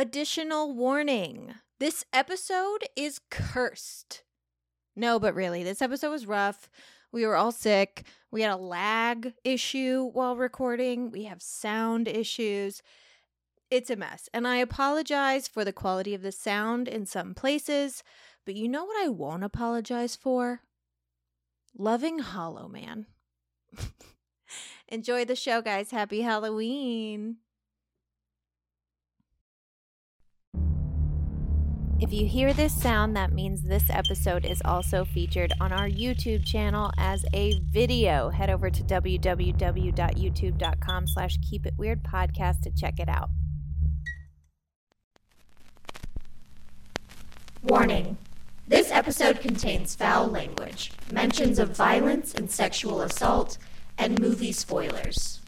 Additional warning this episode is cursed. No, but really, this episode was rough. We were all sick. We had a lag issue while recording. We have sound issues. It's a mess. And I apologize for the quality of the sound in some places. But you know what I won't apologize for? Loving Hollow Man. Enjoy the show, guys. Happy Halloween. If you hear this sound, that means this episode is also featured on our YouTube channel as a video. Head over to www.youtube.com slash keep it weird podcast to check it out. Warning. This episode contains foul language, mentions of violence and sexual assault, and movie spoilers.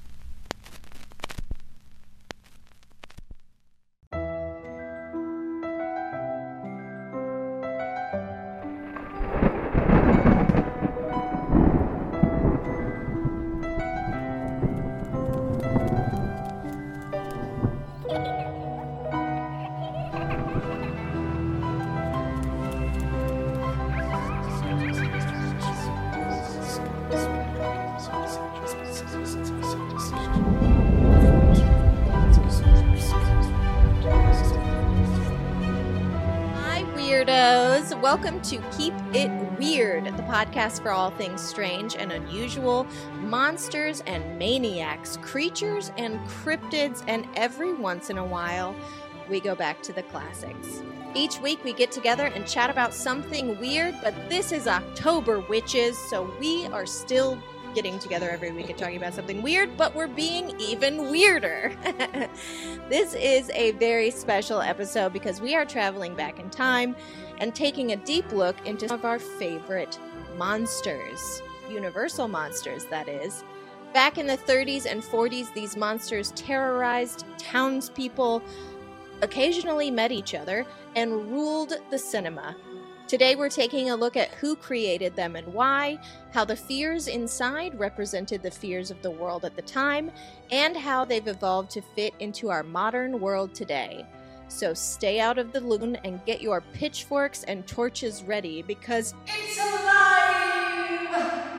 Podcast for all things strange and unusual, monsters and maniacs, creatures and cryptids, and every once in a while, we go back to the classics. Each week, we get together and chat about something weird, but this is October Witches, so we are still getting together every week and talking about something weird, but we're being even weirder. this is a very special episode because we are traveling back in time and taking a deep look into some of our favorite monsters. Universal monsters, that is. Back in the 30s and 40s, these monsters terrorized townspeople, occasionally met each other, and ruled the cinema. Today, we're taking a look at who created them and why, how the fears inside represented the fears of the world at the time, and how they've evolved to fit into our modern world today. So stay out of the lagoon and get your pitchforks and torches ready because it's alive!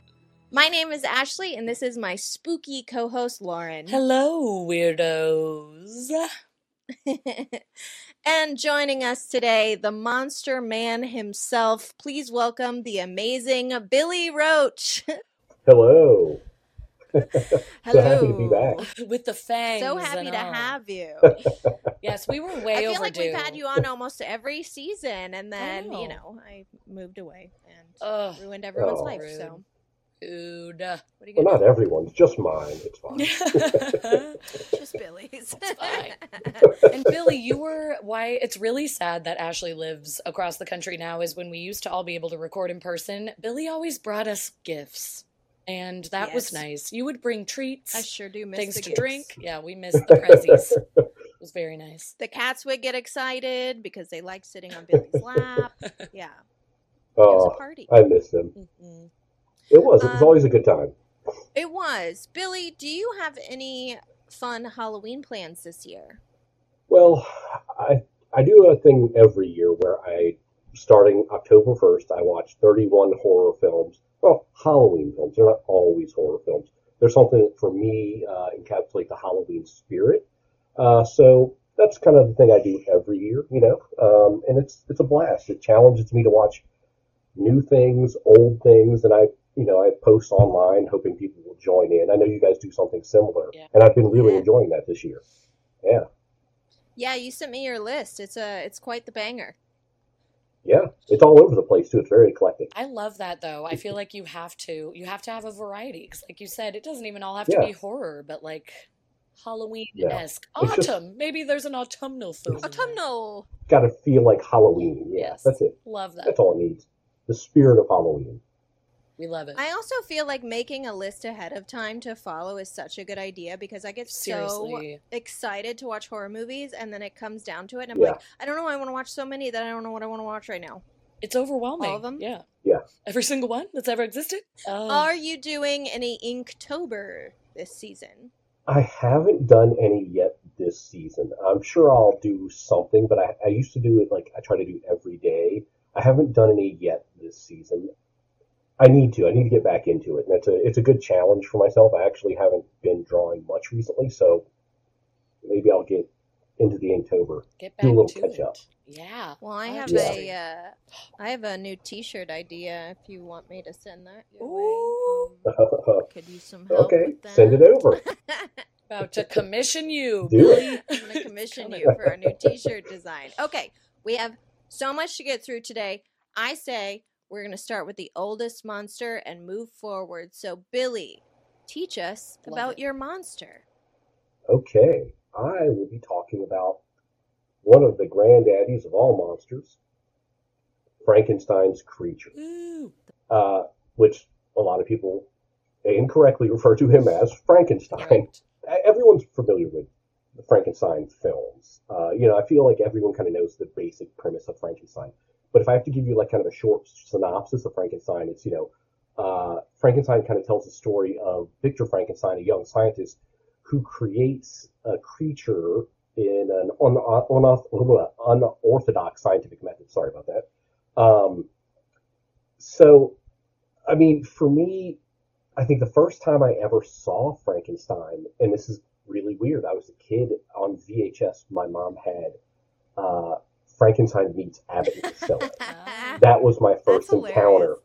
My name is Ashley, and this is my spooky co host, Lauren. Hello, weirdos. and joining us today, the monster man himself. Please welcome the amazing Billy Roach. Hello. Hello. So happy to be back. With the fangs. So happy to all. have you. Yes, we were way I feel overdue. like we've had you on almost every season, and then you know. know I moved away and Ugh, ruined everyone's Oh. life. Rude. So dude. what are you Well, gonna not everyone's, just mine. It's fine. Just Billy's. That's fine. and Billy, you were why it's really sad that Ashley lives across the country now is when we used to all be able to record in person. Billy always brought us gifts. And that was nice. You would bring treats, I sure do miss things the to gifts. drink. Yeah, we missed the prezzies. it was very nice. The cats would get excited because they like sitting on Billy's lap. Yeah, it was Oh, a party. I miss them. Mm-hmm. It was. It was Um, always a good time. It was. Billy, do you have any fun Halloween plans this year? Well, I I do a thing every year where I, starting October first, I watch 31 horror films. Well, Halloween films. They're not always horror films. There's something that for me uh, encapsulate the Halloween spirit. Uh, so that's kind of the thing I do every year, you know. Um, and it's it's a blast. It challenges me to watch new things, old things, and I you know I post online hoping people will join in. I know you guys do something similar, Yeah. and I've been really Yeah. enjoying that this year. Yeah. Yeah, you sent me your list. It's a it's quite the banger. Yeah, it's all over the place too. It's very eclectic. I love that though. I feel like you have to you have to have a variety because, like you said, it doesn't even all have to be horror, but like Halloween Yeah. esque just- autumn. Maybe there's an autumnal film. Autumnal. Got to feel like Halloween. Yeah, Yes. that's it. Love that. That's all it needs. The spirit of Halloween. We love it. I also feel like making a list ahead of time to follow is such a good idea because I get so excited to watch horror movies and then it comes down to it and I'm Yeah. like, I don't know, I want to watch so many that I don't know what I want to watch right now. It's overwhelming. All of them? Yeah. Yeah. Every single one that's ever existed. Oh. Are you doing any Inktober this season? I haven't done any yet this season. I'm sure I'll do something, but I, I used to do it like I try to do every day. I haven't done any yet this season. I need to. I need to get back into it, and it's a it's a good challenge for myself. I actually haven't been drawing much recently, so maybe I'll get into the Inktober. Get back Do a back little to catch it. up. Yeah. Well, I have do a uh, I have a new T-shirt idea. If you want me to send that your Ooh. way, um, could use some help okay, with that. send it over. About to commission you, Do Billy. I'm going to commission you for a new T-shirt design. Okay, we have so much to get through today. I say we're going to start with the oldest monster and move forward. So, Billy, teach us Love about it. your monster. Okay, I will be talking about one of the granddaddies of all monsters, Frankenstein's creature, uh, which a lot of people incorrectly refer to him as Frankenstein. Right. Everyone's familiar with the Frankenstein films. Uh, you know, I feel like everyone kind of knows the basic premise of Frankenstein. But if I have to give you like kind of a short synopsis of Frankenstein, it's you know, uh, Frankenstein kind of tells the story of Victor Frankenstein, a young scientist who creates a creature in an un- un- unorthodox scientific method. Sorry about that. Um, so, I mean, for me, I think the first time I ever saw Frankenstein, and this is really weird, I was a kid on VHS. My mom had uh, Frankenstein meets Abbott and Costello. Ah. That was my first encounter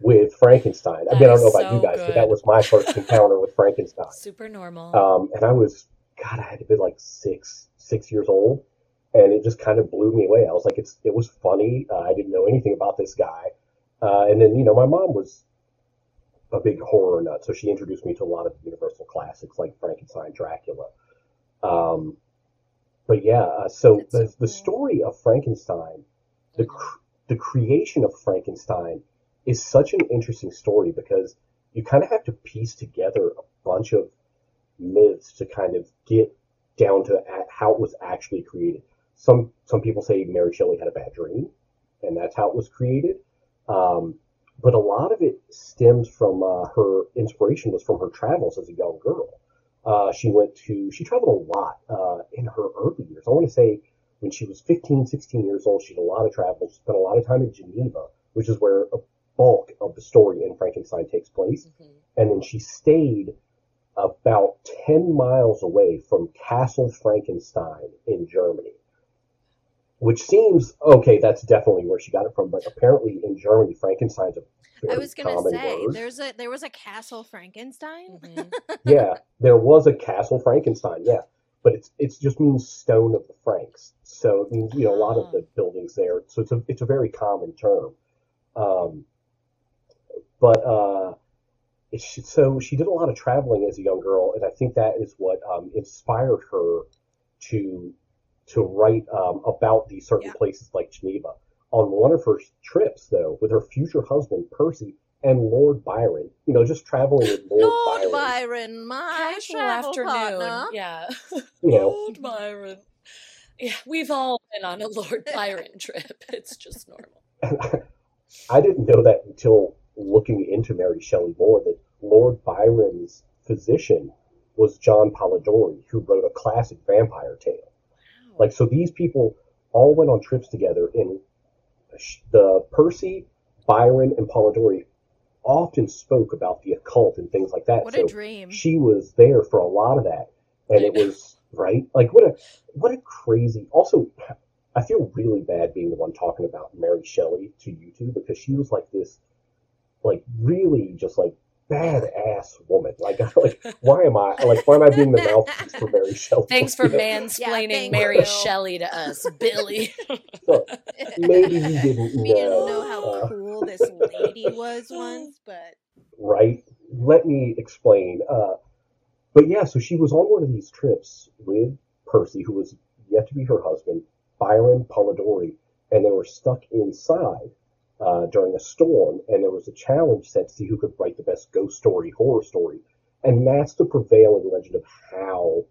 with Frankenstein. I mean, I don't know about so you guys, but that was my first encounter with Frankenstein. Super normal. Um, and I was, God, I had to be like six, six years old, and it just kind of blew me away. I was like, it's, it was funny. Uh, I didn't know anything about this guy, uh, and then you know, my mom was a big horror nut, so she introduced me to a lot of Universal classics like Frankenstein, Dracula. Um, but yeah, uh, so That's the so the story of Frankenstein, the cr- the creation of Frankenstein is such an interesting story because you kind of have to piece together a bunch of myths to kind of get down to a- how it was actually created. Some some people say Mary Shelley had a bad dream, and that's how it was created. Um, but a lot of it stems from uh, her inspiration was from her travels as a young girl. Uh, she went to she traveled a lot uh, in her early years. I want to say when she was 15, 16 years old, she did a lot of travel. She spent a lot of time in Geneva, which is where a bulk of the story in Frankenstein takes place Mhm. and then she stayed about 10 miles away from Castle Frankenstein in Germany. Which seems, okay, that's definitely where she got it from, but apparently in Germany, Frankenstein's a very I was going to say word. there's a there was a castle Frankenstein. Mhm. yeah, there was a Castle Frankenstein, yeah. But it's it's just means stone of the Franks. So it means, you know, a lot of Ah. the buildings there. So it's a it's a very common term. Um, but uh, it's, so she did a lot of traveling as a young girl, and I think that is what um, inspired her to to write um, about these certain Yeah. places like Geneva. On one of her trips, though, with her future husband Percy and Lord Byron, you know, just traveling with Lord, Lord Byron, Byron, my Casual travel afternoon. partner. Yeah. you know, Lord Byron. Yeah, we've all been on a Lord Byron trip. It's just normal. I didn't know that until looking into Mary Shelley more that Lord Byron's physician was John Polidori, who wrote a classic vampire tale. Like, so these people all went on trips together, and the Percy, Byron, and Polidori often spoke about the occult and things like that. What so a dream. she was there for a lot of that, and it was right. Like, what a what a crazy. Also, I feel really bad being the one talking about Mary Shelley to you two because she was like this, like really just like badass woman. Like, like why am I like why am I being the mouthpiece for Mary Shelley? Thanks for You know? mansplaining thank Mary you. Shelley to us, Billy. So, maybe you didn't know. we didn't know how uh, cool this lady was once, but right? Let me explain. Uh, but yeah, so she was on one of these trips with Percy, who was yet to be her husband, Byron Polidori, and they were stuck inside uh, during a storm, and there was a challenge set to see who could write the best ghost story, horror story, and that's the prevailing legend of how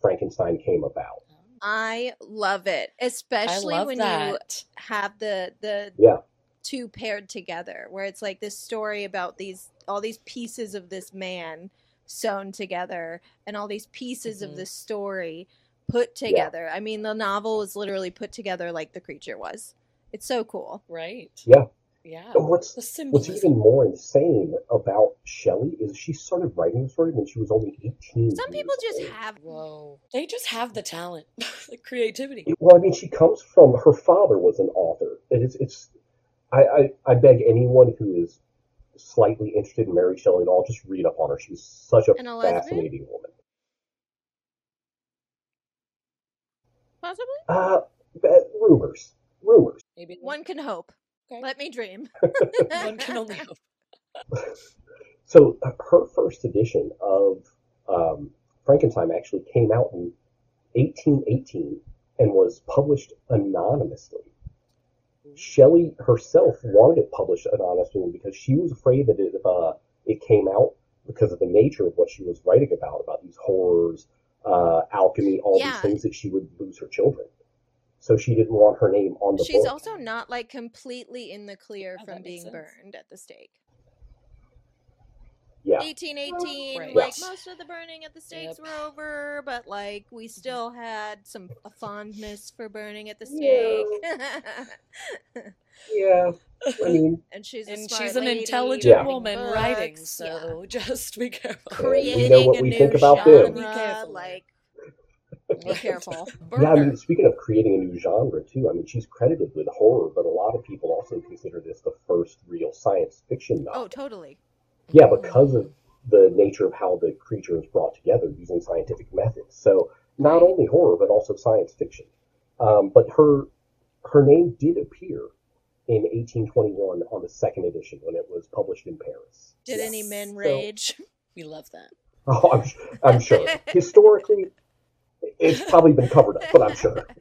Frankenstein came about. I love it, especially love when you have the the Yeah, two paired together, where it's like this story about these all these pieces of this man sewn together, and all these pieces Mhm. of this story put together. I mean, the novel was literally put together like the creature was. It's so cool. Right. Yeah. Yeah. And what's The what's even more insane about Shelley is she started writing the story when she was only 18. Some people just old. have Whoa. They just have the talent, the creativity. Well, I mean, she comes from her father was an author. And It is, it's. I, I, I beg anyone who is slightly interested in Mary Shelley at all, just read up on her. She's such a And a lesbian? fascinating woman. possibly. Uh, but rumors, rumors. Maybe One can hope. Okay. Let me dream. One can only hope. So uh, her first edition of um, Frankenstein actually came out in 1818 and was published anonymously. Shelley herself wanted it published anonymously because she was afraid that if uh, it came out because of the nature of what she was writing about, about these horrors, uh, alchemy, all Yeah. these things, that she would lose her children. So she didn't want her name on the She's book. also not like completely in the clear Oh, from being sense. burned at the stake. yeah. 1818, Right. like Yes. most of the burning at the stakes Yep. were over, but like we mm-hmm. still had some a fondness for burning at the stake. Yeah. I mean, and she's And she's an lady intelligent Yeah. writing woman writing, so yeah. just be careful. creating know what a we new think about genre, them. Like be careful. Yeah, I mean, speaking of creating a new genre too, I mean, she's credited with horror, but a lot of people also consider this the first real science fiction novel. Oh, totally. Yeah, because of the nature of how the creature is brought together using scientific methods. So not only horror, but also science fiction. Um, but her her name did appear in 1821 on the second edition when it was published in Paris. Did Yes. any men So- rage? We love that. Oh, I'm, I'm sure. Historically, it's probably been covered up, but I'm sure.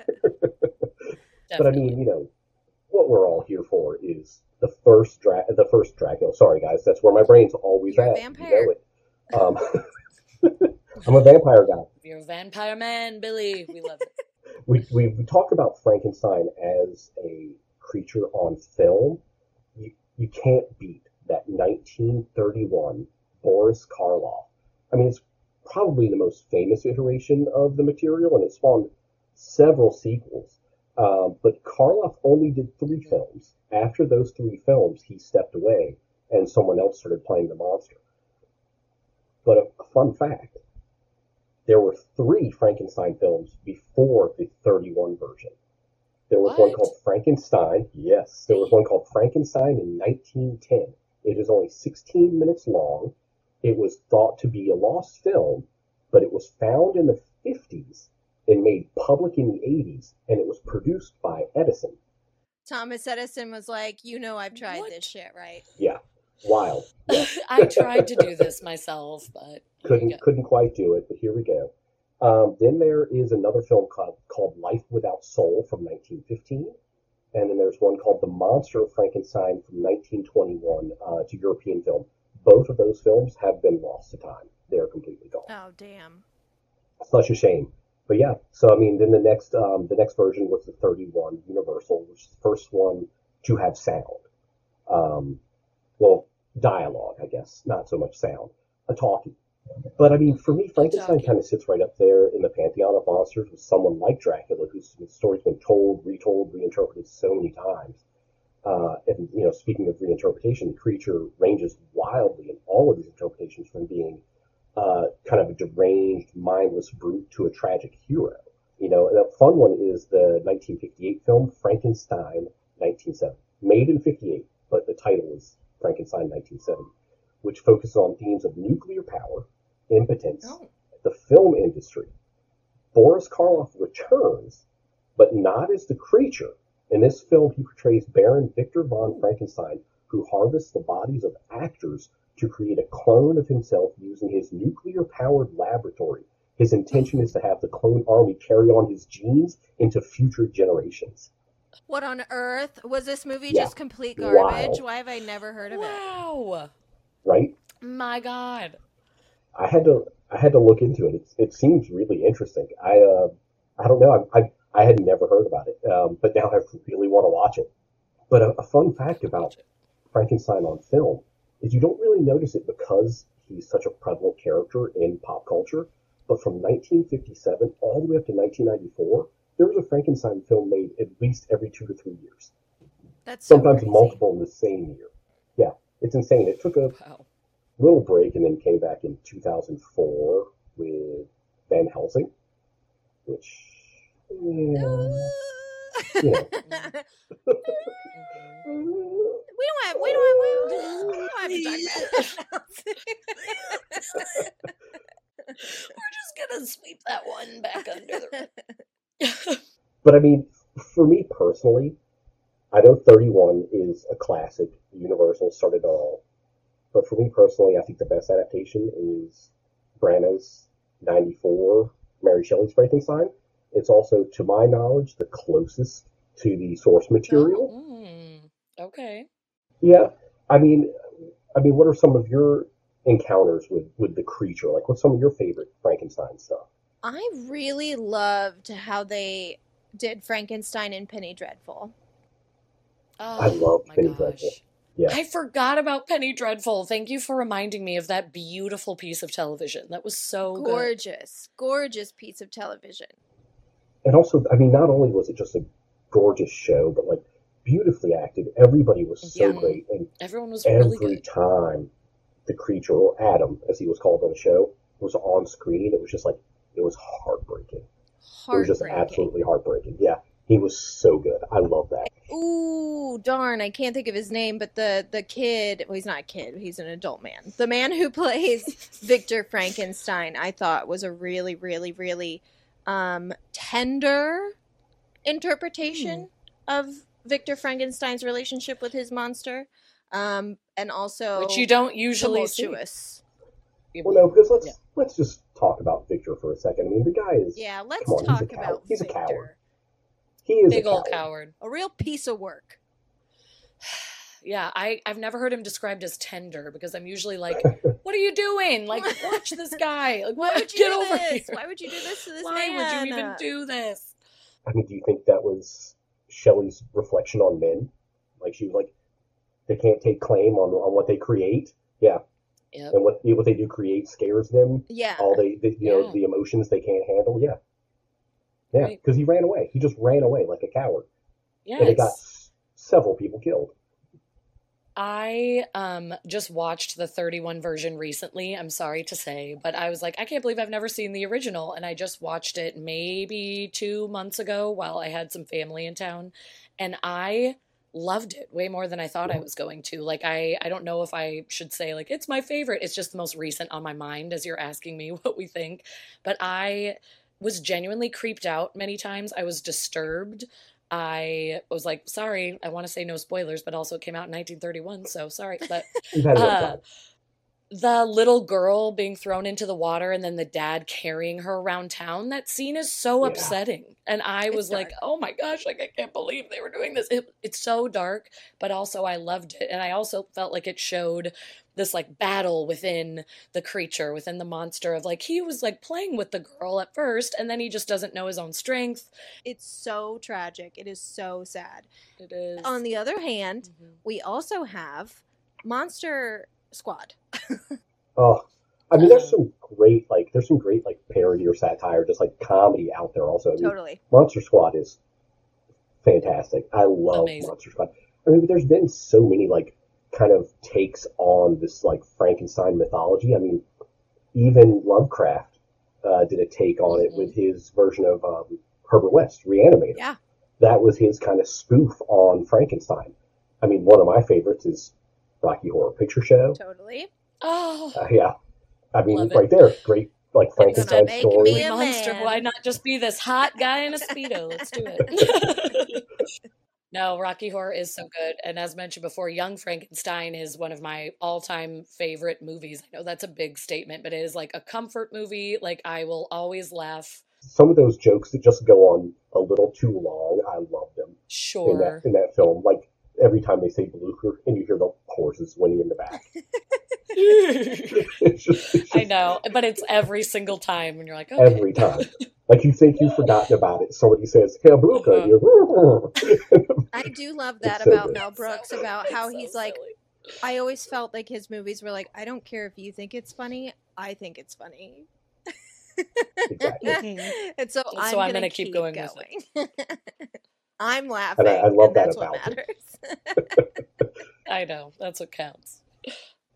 But I mean, you know, what we're all here for is the first dra- the first Dracula. Sorry, guys, that's where my brain's always You're a at. vampire. You know it. Um, I'm a vampire guy. You're a vampire man, Billy. We love it. We we talk about Frankenstein as a creature on film. You you can't beat that 1931 Boris Karloff. I mean, it's probably the most famous iteration of the material, and it spawned several sequels. Um, but Karloff only did three films. After those three films, he stepped away, and someone else started playing the monster. But a, a fun fact: there were three Frankenstein films before the 31 version. There was one called Frankenstein. Yes, there was one called Frankenstein in 1910. It is only 16 minutes long. It was thought to be a lost film, but it was found in the 50s and made public in the 80s, and it was produced by Edison. Thomas Edison was like, "You know, I've tried What? this shit, right?" Yeah, wild. I tried to do this myself, but couldn't couldn't quite do it, but here we go. Um, then there is another film called, called Life Without Soul from 1915, and then there's one called The Monster of Frankenstein from 1921. Uh, it's a European film. Both of those films have been lost to time; they are completely gone. Oh, damn. Such a shame. But yeah, so I mean, then the next um, the next version was the 31 Universal, which is the first one to have sound. Um, well, dialogue, I guess, not so much sound, a talkie. But I mean, for me, Frankenstein kind of sits right up there in the pantheon of monsters with someone like Dracula, whose story's been told, retold, reinterpreted so many times. Uh, and you know, speaking of reinterpretation, the creature ranges wildly in all of these interpretations from being uh, kind of a deranged, mindless brute to a tragic hero. You know, and a fun one is the 1958 film Frankenstein 1970, made in 58, but the title is Frankenstein 1970, which focuses on themes of nuclear power, impotence, Oh. the film industry. Boris Karloff returns, but not as the creature. In this film, he portrays Baron Victor von Frankenstein, who harvests the bodies of actors to create a clone of himself using his nuclear powered laboratory. His intention is to have the clone army carry on his genes into future generations. What on earth was this movie? Yeah. Just complete Wow. garbage. Why have I never heard of it? Wow. Right? My God. I had to I had to look into it. It, it seems really interesting. I uh, I don't know. I, I I had never heard about it, um, but now I really want to watch it. But a, a fun fact about Frankenstein on film is you don't really notice it because he's such a prevalent character in pop culture. but from 1957 all the way up to 1994, there was a Frankenstein film made at least every two to three years. That's so Sometimes crazy. multiple in the same year. Yeah, it's insane. It took a Wow. little break and then came back in 2004 with Van Helsing, which, yeah, you know. We don't have we don't have, we don't, we don't have to talk about it. We're just gonna sweep that one back under the rug. But I mean, for me personally, I know 31 is a classic. Universal started it all. But for me personally, I think the best adaptation is Branagh's 94 Mary Shelley's Frankenstein. It's also, to my knowledge, the closest to the source material. Mm, okay. Yeah, I mean, I mean, what are some of your encounters with with the creature? Like, what's some of your favorite Frankenstein stuff? I really loved how they did Frankenstein and Penny Dreadful. Oh, I love my Penny gosh. Dreadful. Yeah. I forgot about Penny Dreadful. Thank you for reminding me of that beautiful piece of television. That was so good. gorgeous, gorgeous piece of television. And also, I mean, not only was it just a gorgeous show, but like beautifully acted. Everybody was so Yeah. great, and Everyone was really every good. time the creature, or Adam, as he was called on the show, was on screen, it was just like it was heartbreaking. It was just absolutely heartbreaking. Yeah, he was so good. I love that. Ooh, darn! I can't think of his name, but the the kid. Well, he's not a kid. He's an adult man. The man who plays Victor Frankenstein, I thought was a really, really, really um, tender interpretation of Victor Frankenstein's relationship with his monster, um, and also Which you don't usually see. Well, no, because let's Yeah. let's just talk about Victor for a second. I mean, the guy is Yeah, let's on, talk a coward. about He's a coward. he is Big a old coward. coward. A real piece of work. Yeah, I, I've never heard him described as tender because I'm usually like, what are you doing? Like, watch this guy. Like, Why would you Get do over this? here. Why would you do this to this Why man? would you even do this? I mean, do you think that was Shelley's reflection on men? Like she was like, they can't take claim on on what they create. Yeah, Yep. and what what they do create scares them. Yeah. All they, they you know, the emotions they can't handle. Yeah, yeah, Right. because he ran away. He just ran away like a coward, Yeah, and it got s- several people killed. I um just watched the 31 version recently, I'm sorry to say, but I was like, I can't believe I've never seen the original. And I just watched it maybe two months ago while I had some family in town. And I loved it way more than I thought I was going to. Like I I don't know if I should say like it's my favorite. It's just the most recent on my mind as you're asking me what we think. But I was genuinely creeped out many times. I was disturbed. I was like, sorry, I want to say no spoilers, but also it came out in 1931, so sorry. But You've had enough Uh, the little girl being thrown into the water and then the dad carrying her around town, that scene is so Yeah. upsetting. And I It's was like, dark. oh my gosh, like I can't believe they were doing this. It, it's so dark, but also I loved it. And I also felt like it showed this like battle within the creature, within the monster of like he was like playing with the girl at first and then he just doesn't know his own strength. It's so tragic. It is so sad. It is. On the other hand, Mhm. we also have Monster Squad. Oh, I mean, there's Uh, some great like there's some great like parody or satire, just like comedy out there. Also, I mean, Totally. Monster Squad is fantastic. I love Amazing. Monster Squad. I mean, there's been so many like kind of takes on this like Frankenstein mythology. I mean, even Lovecraft uh, did a take on it with his version of um, Herbert West, Reanimator. Yeah. That was his kind of spoof on Frankenstein. I mean, one of my favorites is Rocky Horror Picture Show. Totally. Oh, Uh, yeah, I mean, Love it. right there, great like gonna Frankenstein make story. me a monster. man. Why not just be this hot guy in a speedo? Let's do it. no, Rocky Horror is so good, and as mentioned before, Young Frankenstein is one of my all-time favorite movies. I know that's a big statement, but it is like a comfort movie. Like I will always laugh. Some of those jokes that just go on a little too long, I love them in Sure. that in that film. Like every time they say Blucher and you hear the horses whinny in the back. it's just, it's I know, but it's every single time when you're like, okay. every time. Like you think you've forgotten about it. Somebody says, "Hey, Blucher, Uh-huh. you're I do love that It's so about good. Mel Brooks So- about how so he's like, silly. I always felt like his movies were like, I don't care if you think it's funny, I think it's funny. Exactly. And so And I'm, so I'm gonna, gonna keep going with going. I'm laughing, I love that that's what about it. matters. I know. That's what counts.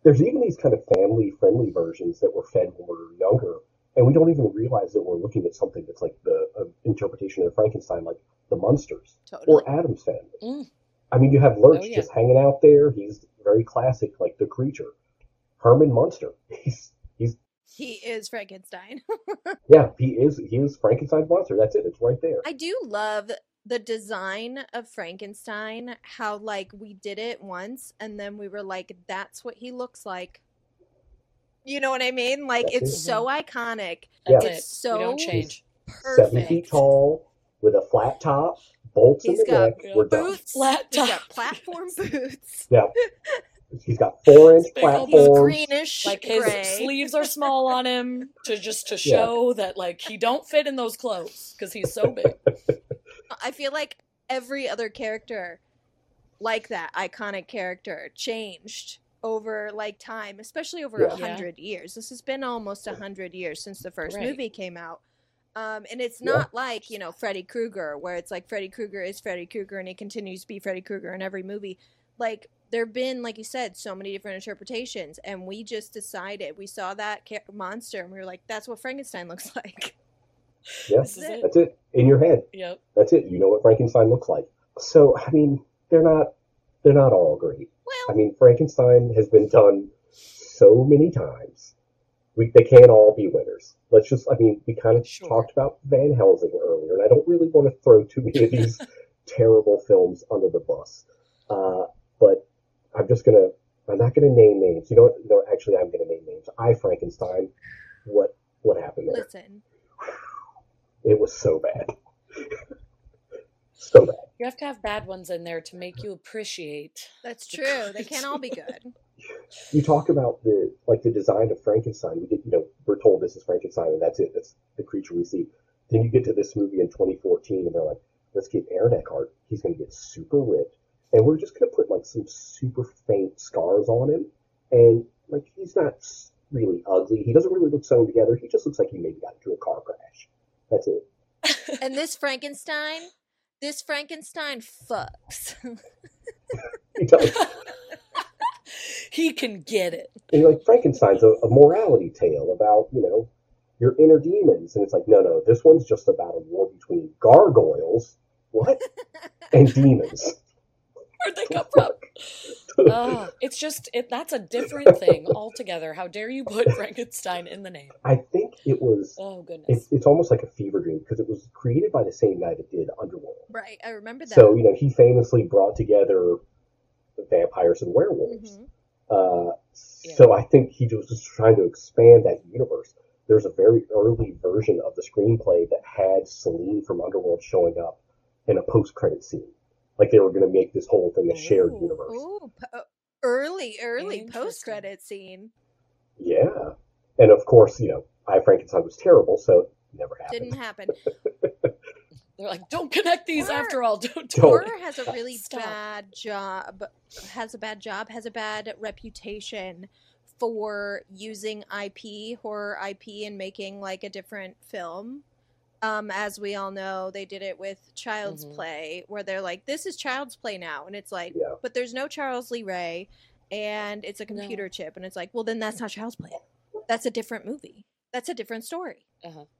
There's even these kind of family-friendly versions that were fed when we were younger, and we don't even realize that we're looking at something that's like the uh, interpretation of Frankenstein, like the Munsters totally. or Addams Family. Mm. I mean, you have Lurch Oh, yeah. just hanging out there. He's very classic, like the creature. Herman Munster. He's he's he is Frankenstein. yeah, he is he is Frankenstein's monster. That's it. It's right there. I do love the design of Frankenstein, how like we did it once and then we were like, that's what he looks like. You know what I mean? Like That's it's it. so iconic. That's It's it. so we don't change. Seven feet tall with a flat top, bolts He's in the got neck. We're done. Boots. Flat He's got top. platform boots. Yeah, he's got four inch Big He's platforms. greenish. Like his gray. sleeves are small on him to just to Yeah. show that like he don't fit in those clothes because he's so big. I feel like every other character, like that iconic character, changed over like time, especially over a Yeah. Yeah. hundred years. This has been almost a hundred years since the first Right. movie came out. Um, and it's Yeah. not like you know Freddy Krueger, where it's like Freddy Krueger is Freddy Krueger and he continues to be Freddy Krueger in every movie. Like there've been, like you said, so many different interpretations, and we just decided we saw that ca- monster and we were like, "That's what Frankenstein looks like." Yeah, This is it. that's it. In your head. Yep. That's it. You know what Frankenstein looks like. So I mean, they're not they're not all great. Well, I mean, Frankenstein has been done so many times. We, they can't all be winners. Let's just, I mean, we kind of Sure. talked about Van Helsing earlier, and I don't really want to throw too many of these terrible films under the bus. Uh, but I'm just going to, I'm not going to name names. You know what? No, actually, I'm going to name names. I, Frankenstein, what, what happened there? listen, It was so bad. so bad. You have to have bad ones in there to make you appreciate. that's true. They can't all be good. you talk about the like the design of Frankenstein. We get you know we're told this is Frankenstein and that's it. That's the creature we see. Then you get to this movie in 2014 and they're like, let's get Aaron Eckhart. He's going to get super ripped, and we're just going to put like some super faint scars on him, and like he's not really ugly. He doesn't really look sewn together. He just looks like he maybe got into a car crash. That's it. And this Frankenstein, this Frankenstein fucks. He does. he can get it. And you're like Frankenstein's a, a morality tale about you know your inner demons, and it's like no, no, this one's just about a war between gargoyles, what, and demons. Where'd they come from? Oh, it's just it. That's a different thing altogether. How dare you put Frankenstein in the name? I think it was. Oh goodness. It's, it's almost like a fever dream because it was created by the same guy that did Underworld. right, I remember that. So you know he famously brought together vampires and werewolves. Mhm. Uh, Yeah. So I think he was just trying to expand that universe. There's a very early version of the screenplay that had Selene from Underworld showing up in a post-credit scene, like they were going to make this whole thing a shared Ooh. universe. Ooh, po- uh, early, early post credit scene. Yeah, and of course, you know, I Frankenstein was terrible, so it never happened. Didn't happen. They're like, don't connect these Or- after all. Don't do Don't. Horror has a really Stop. bad job. Has a bad job. Has a bad reputation for using IP, horror IP, and making like a different film. Um, as we all know, they did it with Child's Mhm. Play, where they're like, "This is Child's Play now," and it's like, Yeah. but there's no Charles Lee Ray, and it's a No. computer chip, and it's like, well, then that's not Child's Play. That's a different movie. That's a different story.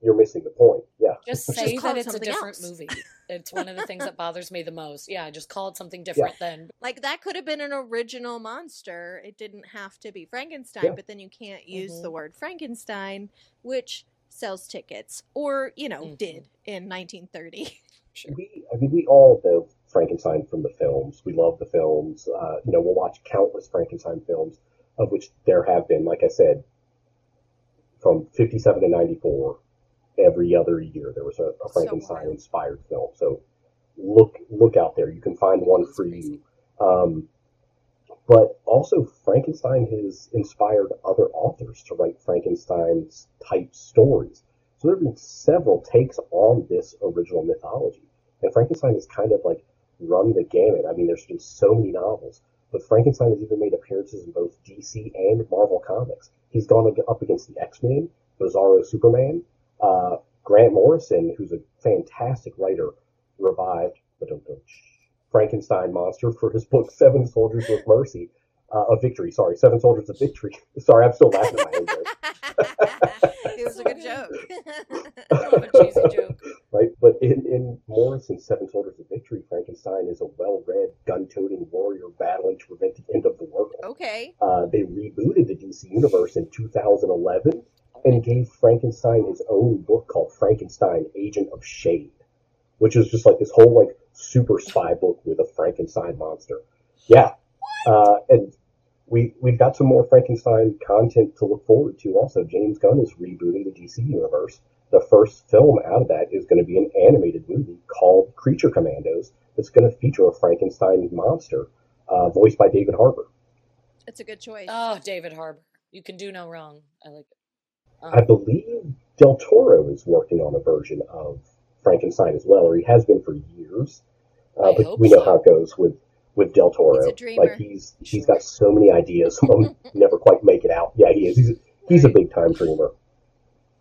You're missing the point. Yeah, Just Just say call that it's a different else. movie. It's one of the things that bothers me the most. Yeah, just call it something different then. Like that could have been an original monster. It didn't have to be Frankenstein, Yeah. but then you can't use Mhm. the word Frankenstein, which sells tickets or, you know, Mhm. did in 1930. Sure. we. I mean, we all know Frankenstein from the films. We love the films. Uh, you know, we'll watch countless Frankenstein films, of which there have been, like I said, from 57 to 94 every other year there was a, a frankenstein wild. inspired film so look look out there you can find one That's for crazy. you um, but also frankenstein has inspired other authors to write frankenstein's type stories. So there have been several takes on this original mythology. And frankenstein has kind of like run the gamut. I mean there's been so many novels but frankenstein has even made appearances in both dc and marvel comics. He's gone up against the x-men bizarro superman Uh, Grant Morrison, who's a fantastic writer, revived Frankenstein monster for his book Seven Soldiers of Mercy, uh, of Victory. Sorry, Seven Soldiers of Victory. sorry, I'm still laughing at my own joke. it was a good joke. Love a cheesy joke. right? But in, in Morrison's Seven Soldiers of Victory, Frankenstein is a well-read, gun-toting warrior battling to prevent the end of the world. okay. Uh, they rebooted the DC universe in 2011 and gave Frankenstein his own book called Frankenstein: Agent of Shade, which is just like this whole like super spy book with a Frankenstein monster. Yeah, uh, and we we've got some more Frankenstein content to look forward to. Also, James Gunn is rebooting the DC universe. The first film out of that is going to be an animated movie called Creature Commandos. That's going to feature a Frankenstein monster, uh, voiced by David Harbour. It's a good choice. Oh, David Harbour. You can do no wrong. I like it. Um, I believe Del Toro is working on a version of Frankenstein as well, or he has been for years. Uh, but we know so. how it goes with with Del Toro. He's a dreamer. Like he's he's got so many ideas, some of them never quite make it out. Yeah, he is. He's he's a big time dreamer.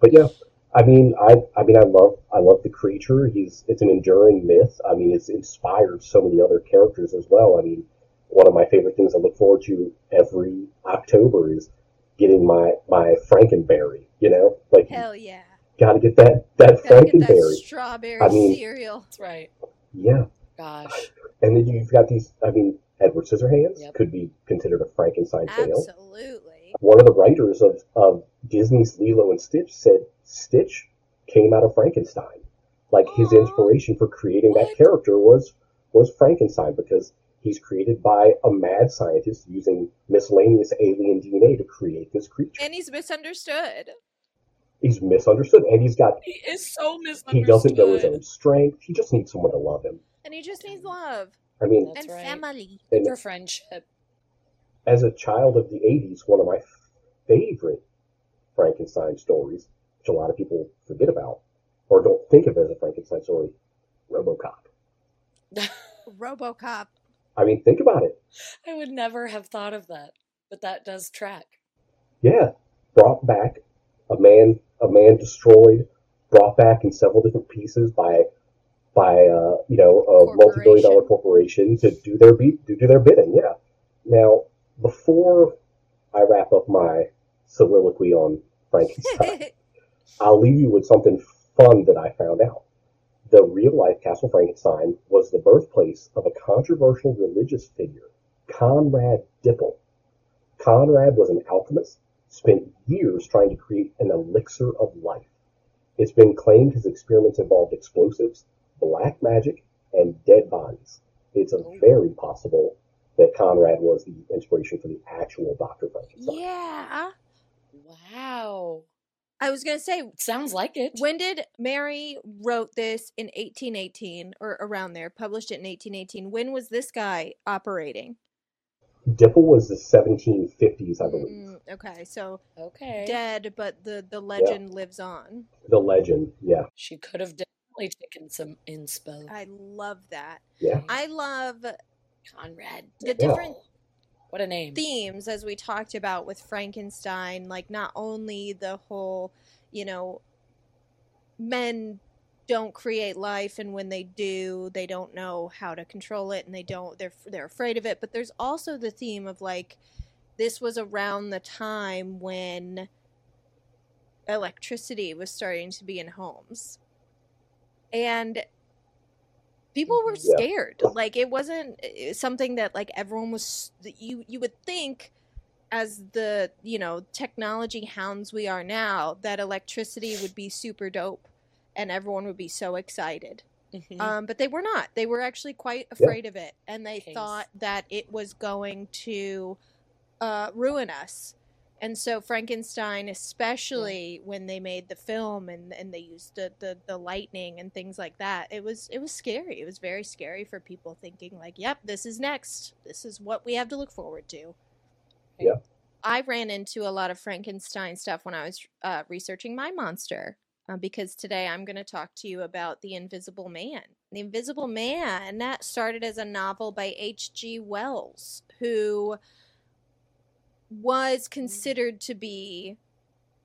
But yeah, I mean, I I mean, I love I love the creature. He's it's an enduring myth. I mean, it's inspired so many other characters as well. I mean, one of my favorite things I look forward to every October is getting my my Frankenberry. You know, like Hell yeah. got to get that that Gotta get that Frankenberry. strawberry I mean- cereal. That's right. Yeah, Gosh. and then you've got these. I mean, Edward Scissorhands Yep. could be considered a Frankenstein tale. Absolutely. One of the writers of of Disney's Lilo and Stitch said Stitch came out of Frankenstein. Like his inspiration for creating that character was was Frankenstein because he's created by a mad scientist using miscellaneous alien DNA to create this creature. And he's misunderstood. he's misunderstood and he's got He is so misunderstood. he doesn't know his own strength. He just needs someone to love him. And he just needs love I mean, That's and right. family. and For friendship. as a child of the 80s, one of my favorite Frankenstein stories, which a lot of people forget about or don't think of as a Frankenstein story, Robocop. Robocop. I mean, think about it. I would never have thought of that, but that does track. Yeah, brought back a man, a man destroyed, brought back in several different pieces by, by uh, you know, a multi-billion dollar corporation to do their beat, to do their bidding. Yeah. Now, before I wrap up my soliloquy on Frankenstein, I'll leave you with something fun that I found out. The real life Castle Frankenstein was the birthplace of a controversial religious figure, Conrad Dippel. Conrad was an alchemist, spent years trying to create an elixir of life. It's been claimed his experiments involved explosives, black magic, and dead bodies. It's a very possible that Conrad was the inspiration for the actual Dr. Frankenstein. yeah. Wow. I was going to say, Sounds like it. when did Mary wrote this in 1818 or around there, published it in 1818? When was this guy operating? Dippel was the 1750s, I believe. Mm, okay, so okay. dead, but the the legend lives on. The legend, yeah, She could have definitely taken some inspo. I love that. yeah. I love Conrad. the Yeah. different What a name. themes as we talked about with Frankenstein, like not only the whole, you know, men don't create life and when they do, they don't know how to control it and they don't they're they're afraid of it, but there's also the theme of like this was around the time when electricity was starting to be in homes. And people were Mhm. Yeah. scared. Like it wasn't something that like everyone was you you would think as the, you know, technology hounds we are now that electricity would be super dope and everyone would be so excited. Mhm. Um, but they were not. They were actually quite afraid of it, and they Case. thought that it was going to uh, ruin us. And so Frankenstein, especially when they made the film and, and they used the, the, the lightning and things like that, it was it was scary. It was very scary for people thinking like, "Yep, this is next. This is what we have to look forward to." Yeah. I ran into a lot of Frankenstein stuff when I was uh, researching my monster uh, because today I'm going to talk to you about The Invisible Man. The Invisible Man that started as a novel by H.G. Wells, who was considered to be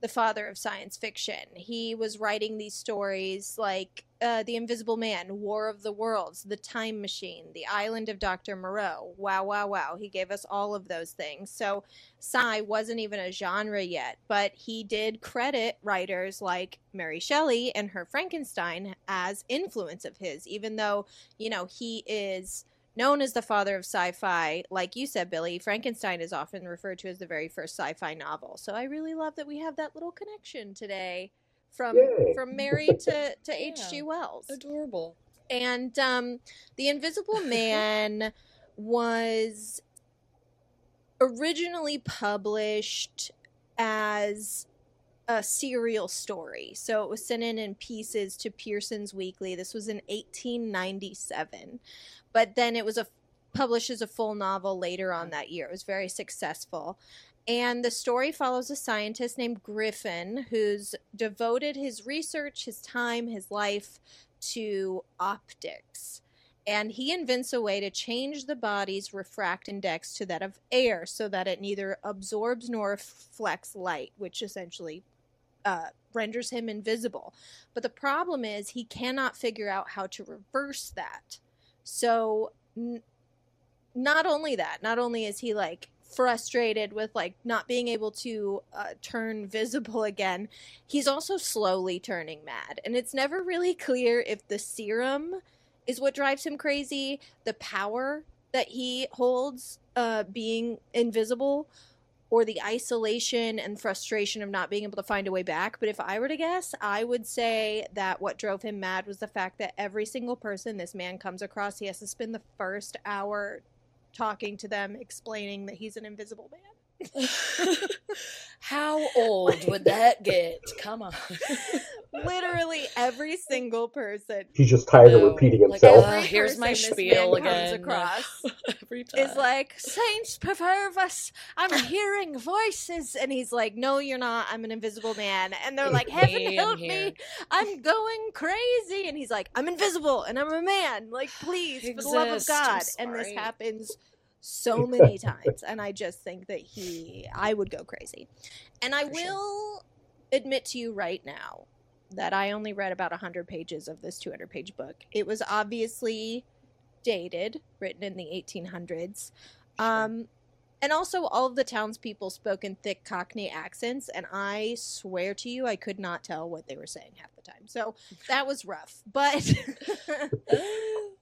the father of science fiction. He was writing these stories like uh, The Invisible Man, War of the Worlds, The Time Machine, The Island of Dr. Moreau. Wow, wow, wow. He gave us all of those things. So sci wasn't even a genre yet, but he did credit writers like Mary Shelley and her Frankenstein as influence of his, even though, you know, he is known as the father of sci-fi like you said billy frankenstein is often referred to as the very first sci-fi novel so i really love that we have that little connection today from Yay. from mary to to Yeah. hg wells Adorable. and um the invisible man was originally published as a serial story. So it was sent in in pieces to Pearson's Weekly. This was in 1897. But then it was a published as a full novel later on that year. It was very successful. And the story follows a scientist named Griffin who's devoted his research, his time, his life to optics. And he invents a way to change the body's refract index to that of air so that it neither absorbs nor reflects light, which essentially uh, renders him invisible. But the problem is he cannot figure out how to reverse that. So, n- not only that, not only is he like frustrated with like not being able to uh, turn visible again, he's also slowly turning mad. And it's never really clear if the serum is what drives him crazy, the power that he holds uh, being invisible, or the isolation and frustration of not being able to find a way back. But if I were to guess, I would say that what drove him mad was the fact that every single person this man comes across, he has to spend the first hour talking to them, explaining that he's an invisible man. How old would that get? Come on. Literally every single person He's just tired of No, repeating like, himself. uh, here's my spiel man comes again. across Every time. is like Saints preserve us. I'm hearing voices, and he's like, "No, you're not. I'm an invisible man." And they're like, "Heaven Me, I'm help here." me! I'm going crazy." And he's like, "I'm invisible, and I'm a man. Like, please, for the love of Exist. I'm God!" And this happens so many times, and I just think that he, I would go crazy. And I For sure. will admit to you right now that I only read about 100 pages of this 200 page book. It was obviously dated, written in the 1800s. Um, and also, all of the townspeople spoke in thick Cockney accents, and I swear to you, I could not tell what they were saying half the time. So that was rough. But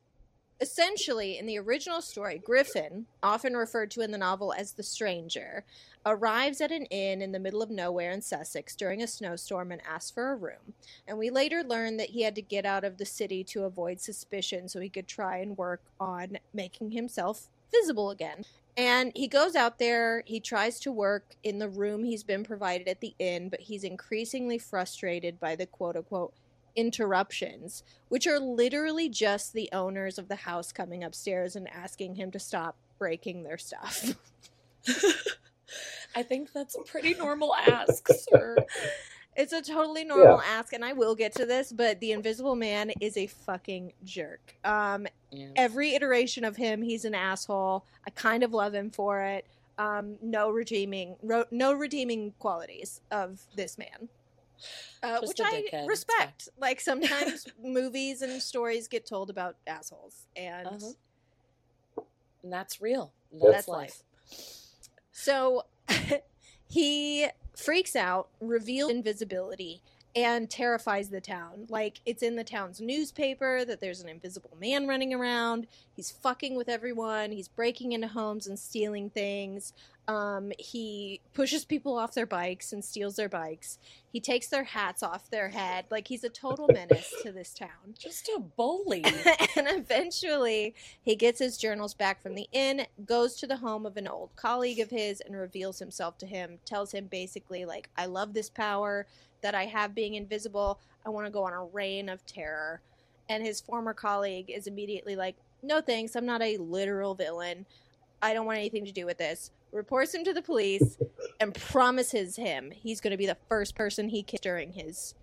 essentially, in the original story, Griffin, often referred to in the novel as the stranger, arrives at an inn in the middle of nowhere in Sussex during a snowstorm and asks for a room. And we later learn that he had to get out of the city to avoid suspicion so he could try and work on making himself visible again. And he goes out there, he tries to work in the room he's been provided at the inn, but he's increasingly frustrated by the quote unquote interruptions, which are literally just the owners of the house coming upstairs and asking him to stop breaking their stuff. I think that's a pretty normal ask, sir. It's a totally normal ask, and I will get to this, but the Invisible Man is a fucking jerk. Um, Yeah. every iteration of him, he's an asshole. I kind of love him for it. Um, no redeeming, ro- no redeeming qualities of this man, uh, which I dickhead, respect. Like sometimes movies and stories get told about assholes, and Uh-huh. And that's real. That's That's, life. So he freaks out, reveals invisibility, and terrifies the town. Like it's in the town's newspaper that there's an invisible man running around. He's fucking with everyone. He's breaking into homes and stealing things. Um, he pushes people off their bikes and steals their bikes. He takes their hats off their head. Like he's a total menace to this town. Just a bully. and eventually he gets his journals back from the inn goes to the home of an old colleague of his and reveals himself to him tells him basically like i love this power that i have being invisible i want to go on a reign of terror and his former colleague is immediately like no thanks i'm not a literal villain i don't want anything to do with this reports him to the police and promises him he's going to be the first person he kills during his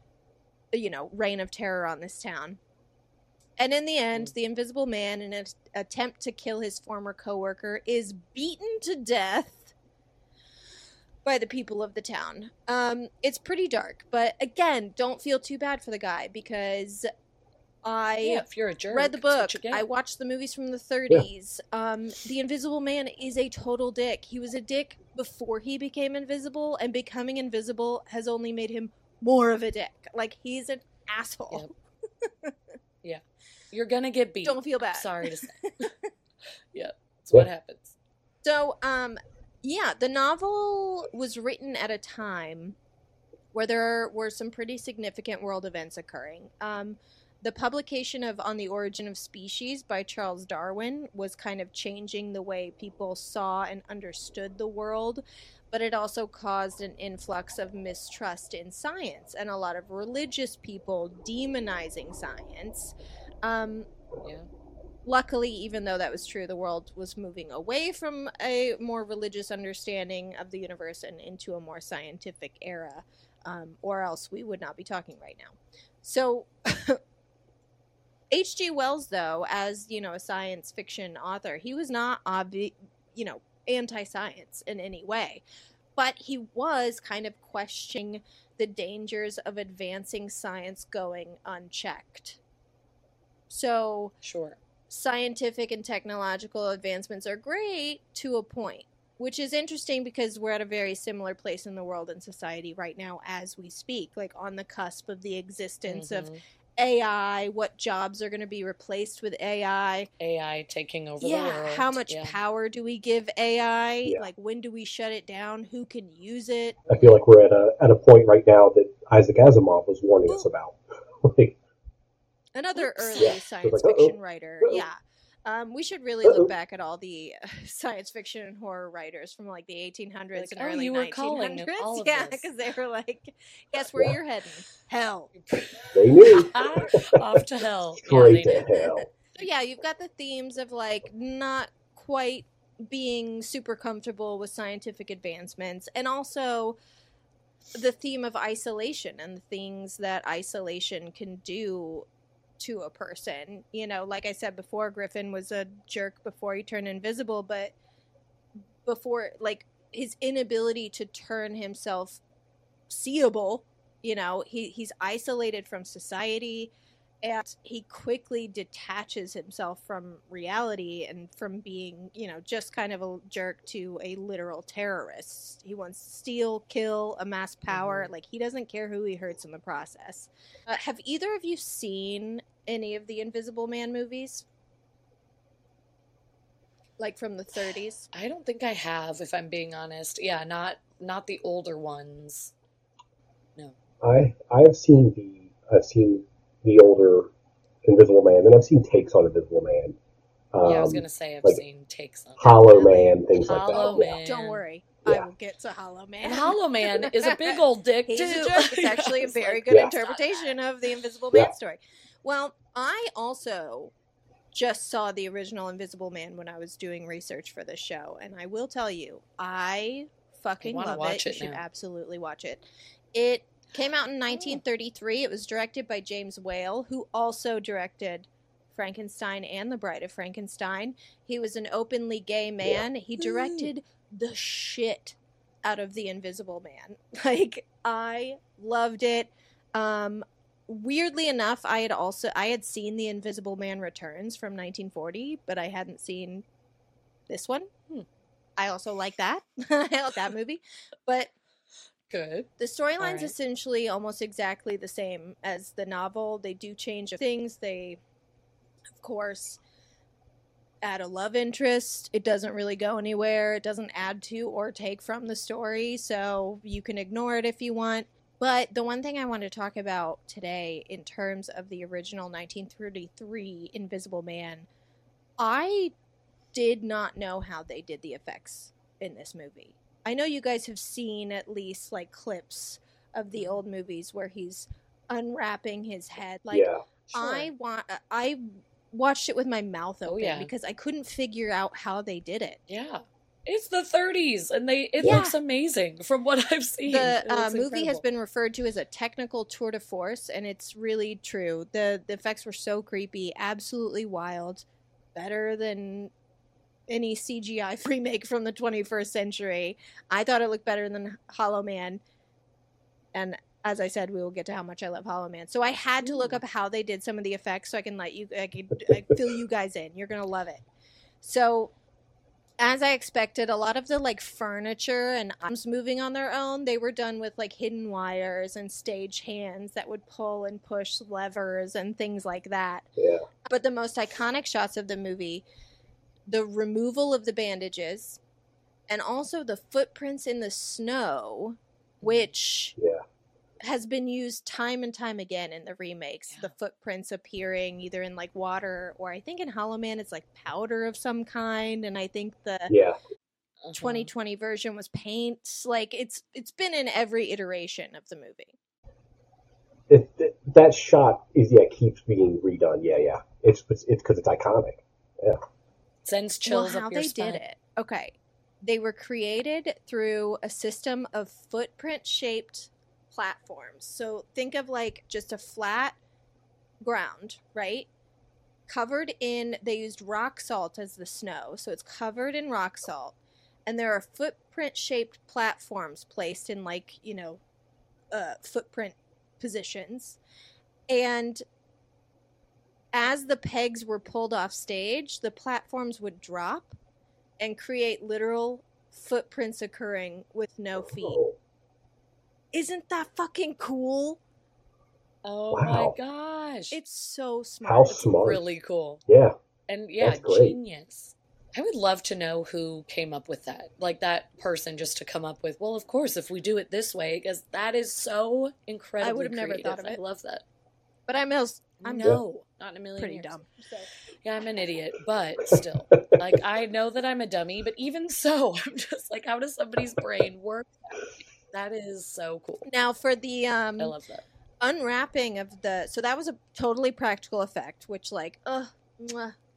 you know reign of terror on this town and in the end, the Invisible Man, in an attempt to kill his former coworker, is beaten to death. by the people of the town. Um, it's pretty dark, but again, don't feel too bad for the guy because I yeah, if you're a jerk, read the book. I watched the movies from the 30s. Um, the Invisible Man is a total dick. He was a dick before he became invisible, and becoming invisible has only made him more of a dick. Like he's an asshole. Yeah. You're gonna get beat. Don't feel bad. Sorry to say. yeah, that's what happens. So, um, yeah, the novel was written at a time where there were some pretty significant world events occurring. Um, the publication of On the Origin of Species by Charles Darwin was kind of changing the way people saw and understood the world, but it also caused an influx of mistrust in science and a lot of religious people demonizing science. Um, Yeah. luckily, even though that was true, the world was moving away from a more religious understanding of the universe and into a more scientific era, um, or else we would not be talking right now. So, H.G. Wells, though, as you know, a science fiction author, he was not obvi- you know, anti-science in any way, but he was kind of questioning the dangers of advancing science going unchecked. So, Sure. scientific and technological advancements are great to a point, which is interesting because we're at a very similar place in the world and society right now as we speak, like on the cusp of the existence of Mhm. AI, what jobs are going to be replaced with AI. AI taking over the Yeah, world. how much yeah. power do we give AI? Yeah. Like when do we shut it down? Who can use it? I feel like we're at a at a point right now that Isaac Asimov was warning us about. like, Another Oops. early Yeah, science like, fiction writer. uh-oh. Yeah. Um, we should really Uh-oh. look back at all the uh, science fiction and horror writers from like the 1800s Like, and oh, early you were 1900s. calling all of yeah, because they were like, guess where Yeah. you're heading? Hell. they knew. Off to hell. Yeah, Straight they to did. hell. So yeah, you've got the themes of like not quite being super comfortable with scientific advancements and also the theme of isolation and the things that isolation can do to a person. You know, like I said before, Griffin was a jerk before he turned invisible, but before like his inability to turn himself seeable, you know, he he's isolated from society and he quickly detaches himself from reality and from being, you know, just kind of a jerk to a literal terrorist. He wants to steal, kill, amass power. Mhm. Like he doesn't care who he hurts in the process. Uh, have either of you seen any of the Invisible Man movies? Like from the 30s? I don't think I have, if I'm being honest. Yeah, not not the older ones. No. I I've seen the I've seen the older Invisible Man, and I've seen takes on Invisible Man. Um, yeah, I was gonna say I've like seen takes on. it. Hollow Man, things Hollow like that. Man. Don't worry. Yeah. I will get to Hollow Man. And Hollow Man is a big old dick He's too. It's actually a very like, good Yeah. interpretation of the Invisible Yeah. Man story. Well, I also just saw the original Invisible Man when I was doing research for this show, and I will tell you, I fucking I love watch it. it You should now. absolutely watch it. It came out in 1933. It was directed by James Whale, who also directed Frankenstein and The Bride of Frankenstein. He was an openly gay man. He directed the shit out of The Invisible Man. Like I loved it. Um weirdly enough, I had also I had seen The Invisible Man Returns from 1940, but I hadn't seen this one. Hmm. I also like that. I like that movie. But Good. the storyline's Alright. essentially almost exactly the same as the novel. They do change things. They, of course, add a love interest. It doesn't really go anywhere. It doesn't add to or take from the story, so you can ignore it if you want. But the one thing I want to talk about today, in terms of the original 1933 Invisible Man, I did not know how they did the effects in this movie. I know you guys have seen at least like clips of the old movies where he's unwrapping his head. Like yeah, I want, I watched it with my mouth Oh, open yeah. because I couldn't figure out how they did it. Yeah. It's the 30s, and they it Yeah. looks amazing from what I've seen. The uh, movie has been referred to as a technical tour de force, and it's really true. the The effects were so creepy, absolutely wild, better than any CGI remake from the 21st century. I thought it looked better than Hollow Man. And as I said, we will get to how much I love Hollow Man. So I had to look up how they did some of the effects so I can let you I can I fill you guys in. You're going to love it. So as I expected, a lot of the like furniture and arms moving on their own, they were done with like hidden wires and stage hands that would pull and push levers and things like that. Yeah. But the most iconic shots of the movie, the removal of the bandages, and also the footprints in the snow, which Yeah. has been used time and time again in the remakes. Yeah. The footprints appearing either in like water or I think in Hollow Man it's like powder of some kind, and I think the Yeah. Uh-huh. 2020 version was paint. Like it's it's been in every iteration of the movie. It, it- that shot is yeah keeps being redone. Yeah, yeah. It's it's because it's, iconic. Sends chills well, how up your they spine. did it. Okay. They were created through a system of footprint shaped platforms. So think of like just a flat ground, right? Covered in, they used rock salt as the snow. So it's covered in rock salt. And there are footprint shaped platforms placed in like, you know, uh, footprint positions. And as the pegs were pulled off stage, the platforms would drop and create literal footprints occurring with no feet. Isn't that fucking cool? Oh Wow. my gosh. It's so smart. how It's smart. really cool. Yeah. And yeah, genius. I would love to know who came up with that. Like that person just to come up with, well, of course, if we do it this way, because that is so incredible. I would've never thought of it. I love that. But I'm else I'm no, not in a million pretty years. dumb. So. Yeah, I'm an idiot, but still. like I know that I'm a dummy, but even so, I'm just like, how does somebody's brain work? That is so cool. Now for the um I love that. unwrapping of the so that was a totally practical effect, which like, uh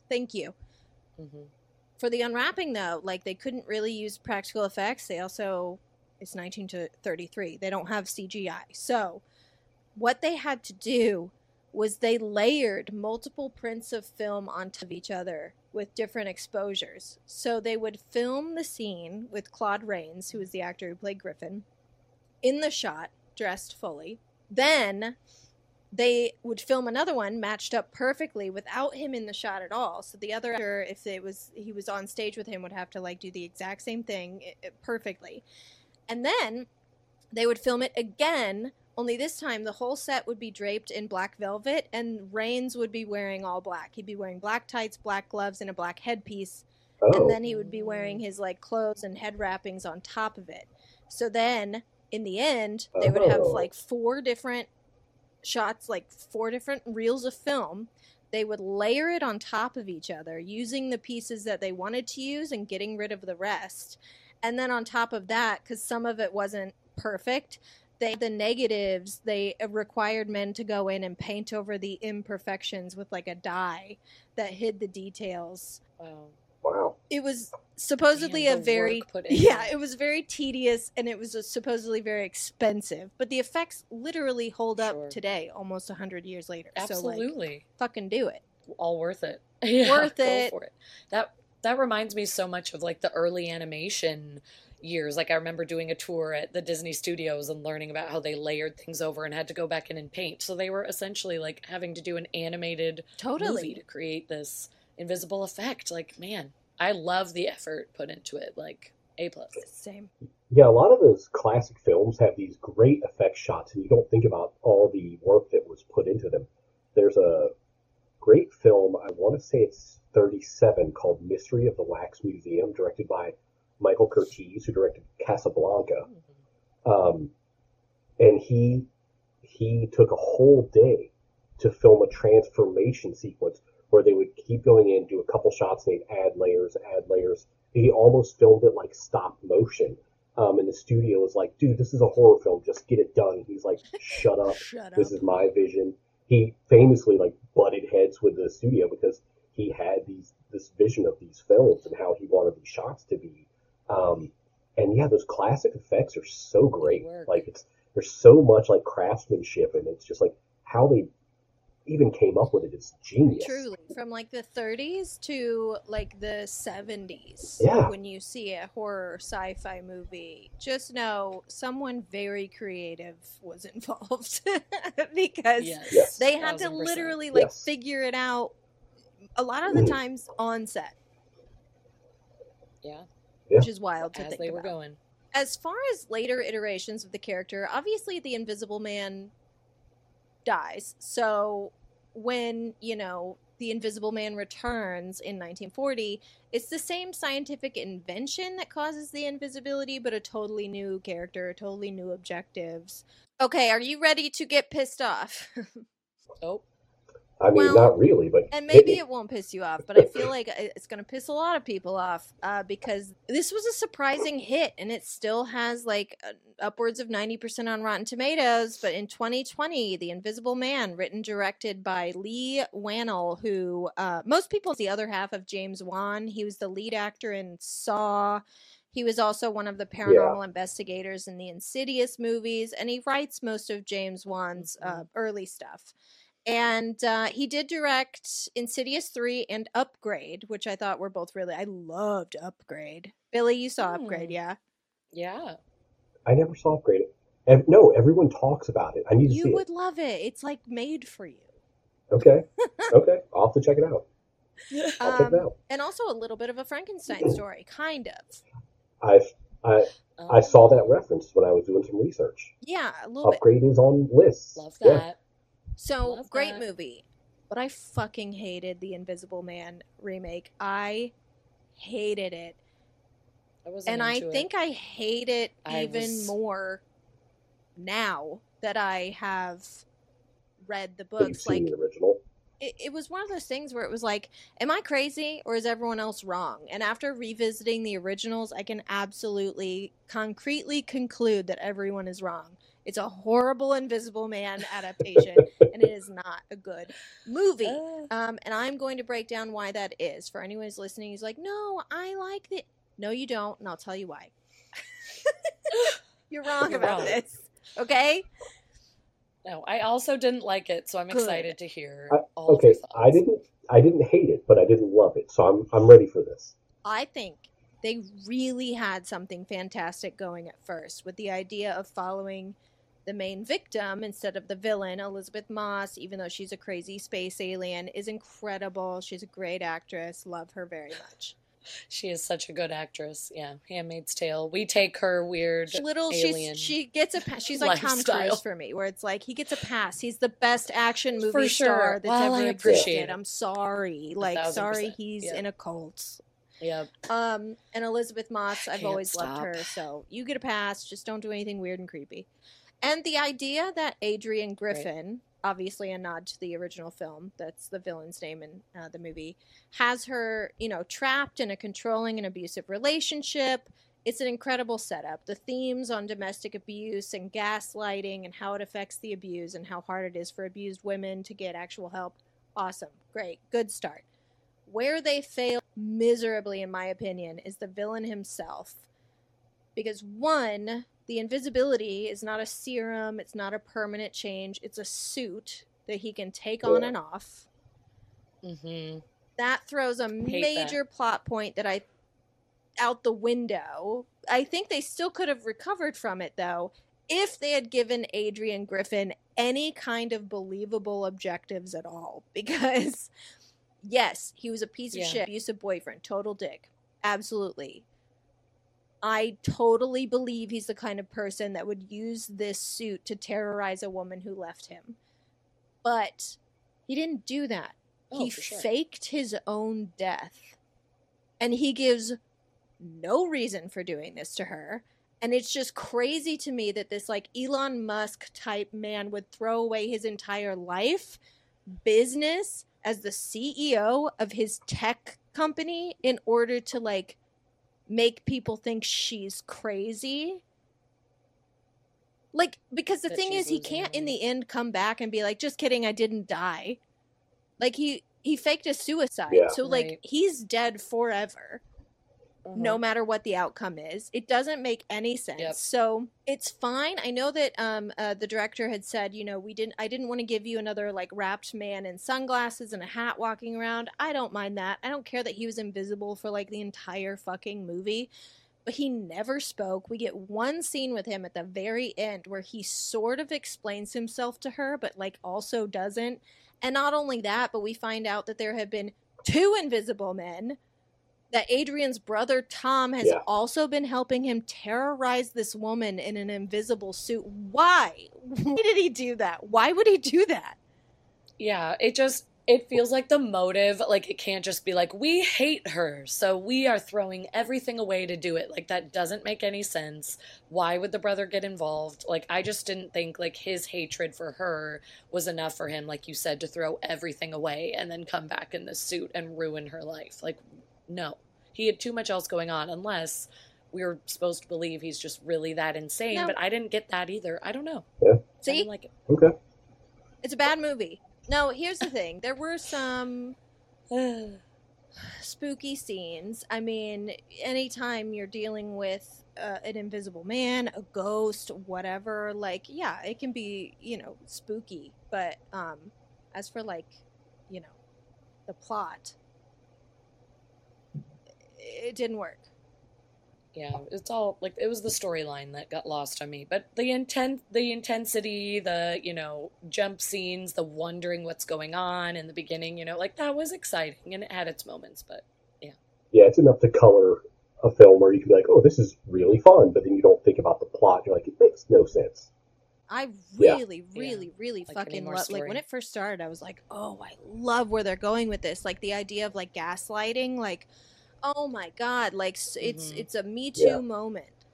thank you. hmm For the unwrapping though, like they couldn't really use practical effects. They also it's 19 to 33. They don't have CGI. So what they had to do was they layered multiple prints of film on top of each other with different exposures. So they would film the scene with Claude Rains, who was the actor who played Griffin, in the shot, dressed fully. Then they would film another one matched up perfectly without him in the shot at all. So the other actor, if it was he was on stage with him, would have to like do the exact same thing perfectly. And then they would film it again. Only this time, the whole set would be draped in black velvet, and Rains would be wearing all black. He'd be wearing black tights, black gloves, and a black headpiece Oh. and then he oh. would be wearing his like clothes and head wrappings on top of it. So then in the end, they would have Oh. like four different shots, like four different reels of film. They would layer it on top of each other using the pieces that they wanted to use and getting rid of the rest. And then on top of that, because some of it wasn't perfect, they the negatives they required men to go in and paint over the imperfections with like a dye that hid the details Wow. wow. it was supposedly Man, a very work put in yeah it was very tedious and it was uh supposedly very expensive but the effects literally hold Sure. up today almost 100 years later so like Absolutely. fucking do it all worth it. Yeah, Worth go it. for it. That that reminds me so much of like the early animation years. Like I remember doing a tour at the Disney Studios and learning about how they layered things over and had to go back in and paint. So they were essentially like having to do an animated movie totally to create this invisible effect. Like, man, I love the effort put into it. Like A plus. same Yeah, a lot of those classic films have these great effect shots, and you don't think about all the work that was put into them. There's a great film, I want to say it's 37, called Mystery of the Wax Museum, directed by Michael Curtiz, who directed Casablanca. Um, and he he took a whole day to film a transformation sequence where they would keep going in, do a couple shots, and they'd add layers, add layers. He almost filmed it like stop motion. Um, and the studio was like, dude, this is a horror film. Just get it done. He's like, shut up. shut up This is my vision. He famously like butted heads with the studio because he had these this vision of these films and how he wanted these shots to be. Um, and yeah, those classic effects are so great. Like it's there's so much like craftsmanship and it's just like how they even came up with it is genius. Truly, from like the 30s to like the 70s. Yeah. When you see a horror sci-fi movie, just know someone very creative was involved because Yes. Yes. they had to 1000%. literally like Yes. figure it out a lot of the Mhm. times on set, Yeah, which is wild to as think they were about. going. as far as later iterations of the character, obviously the Invisible Man dies. So when, you know, the Invisible Man returns in 1940, it's the same scientific invention that causes the invisibility, but a totally new character, totally new objectives. Okay, are you ready to get pissed off? Oh, I mean, Well, not really, but and maybe it won't piss you off, but I feel like it's going to piss a lot of people off uh, because this was a surprising hit, and it still has like uh, upwards of ninety percent on Rotten Tomatoes. But in 2020, The Invisible Man, written directed by Leigh Whannell, who uh, most people the other half of James Wan. He was the lead actor in Saw. He was also one of the paranormal investigators in the Insidious movies, and he writes most of James Wan's uh, early stuff. And uh, he did direct Insidious 3 and Upgrade, which I thought were both really. I loved Upgrade. Billy, you saw Upgrade, Hmm. yeah? yeah. I never saw Upgrade. Ev- no, everyone talks about it. I need to You see would love it. It's like made for you. Okay, okay, I'll have to check it out. I'll check it Um, out. and also a little bit of a Frankenstein story, kind of. I've I I Um, saw that reference when I was doing some research. Yeah, a little bit. Upgrade is on lists. Love Yeah. that. So Love great that. movie, but I fucking hated the Invisible Man remake. I hated it, I wasn't and I into it. think I hate it I even was- more now that I have read the books. seen Like the original. it, it was one of those things where it was like, am I crazy or is everyone else wrong? And after revisiting the originals, I can absolutely concretely conclude that everyone is wrong. It's a horrible Invisible Man adaptation, and it is not a good movie. Ah. Um, and I'm going to break down why that is. For anyone who's listening who's like, no, I like it. No, you don't, and I'll tell you why. You're wrong You're about wrong. this. Okay? no, I also didn't like it, so I'm Good. excited to hear I- all Okay, your. I didn't I didn't hate it, but I didn't love it. So I'm I'm ready for this. I think they really had something fantastic going at first with the idea of following the main victim instead of the villain. Elisabeth Moss, even though she's a crazy space alien, is incredible. She's a great actress. Love her very much. She is such a good actress. Yeah, Handmaid's Tale. We take her weird. Little, alien she gets a pass. She's like Tom. Cruise for me, where it's like he gets a pass. He's the best action movie For star that's Well, I ever appreciate existed. I'm sorry, like sorry, percent. he's in a cult. Yep. Um, and Elisabeth Moss, I've always loved her, so you get a pass. Just don't do anything weird and creepy. And the idea that Adrian Griffin, obviously a nod to the original film, that's the villain's name in uh, the movie, has her, you know, trapped in a controlling and abusive relationship. It's an incredible setup. The themes on domestic abuse and gaslighting and how it affects the abused and how hard it is for abused women to get actual help. Awesome. Great. Good start. Where they fail miserably, in my opinion, is the villain himself. Because one, the invisibility is not a serum, it's not a permanent change, it's a suit that he can take on and off. hmm That throws a that. major plot point that I out the window. I think they still could have recovered from it though if they had given Adrian Griffin any kind of believable objectives at all because yes, he was a piece of Yeah. shit, abusive boyfriend, total dick. Absolutely. I totally believe he's the kind of person that would use this suit to terrorize a woman who left him. But he didn't do that. Oh, he sure. faked his own death. And he gives no reason for doing this to her. And it's just crazy to me that this like Elon Musk type man would throw away his entire life, business as the CEO of his tech company in order to like make people think she's crazy. Like because the That thing is he can't in the end come back and be like just kidding I didn't die. Like he he faked a suicide. Yeah. So like Right. he's dead forever. No Mhm. matter what the outcome is. It doesn't make any sense. Yep. So it's fine. I know that um, uh, the director had said, you know, we didn't. I didn't want to give you another like wrapped man in sunglasses and a hat walking around. I don't mind that. I don't care that he was invisible for like the entire fucking movie. But he never spoke. We get one scene with him at the very end where he sort of explains himself to her, but like also doesn't. And not only that, but we find out that there have been two invisible men that Adrian's brother Tom has Yeah. also been helping him terrorize this woman in an invisible suit. Why? Why did he do that? Why would he do that? Yeah, it just it feels like the motive like it can't just be like we hate her, so we are throwing everything away to do it. Like that doesn't make any sense. Why would the brother get involved? Like I just didn't think like his hatred for her was enough for him like you said to throw everything away and then come back in the suit and ruin her life. Like no. He had too much else going on unless we were supposed to believe he's just really that insane, No. but I didn't get that either. I don't know. I See, didn't like it. Okay. it's a bad movie. No, here's the thing. There were some spooky scenes. I mean, anytime you're dealing with uh, an invisible man, a ghost, whatever, like, yeah, it can be, you know, spooky. But um, as for like, you know, the plot, it didn't work. Yeah, it's all like it was the storyline that got lost on me. But the intent, the intensity, the you know jump scenes, the wondering what's going on in the beginning, you know, like that was exciting and it had its moments. But Yeah, Yeah, it's enough to color a film where you can be like, oh, this is really fun, but then you don't think about the plot. You're like, it makes no sense. I Yeah. really, really, really Like, fucking more love. Like when it first started, I was like, "Oh, I love where they're going with this." Like the idea of like gaslighting. Like, oh my god, like s it's Mhm. it's a Me Too Yeah. moment.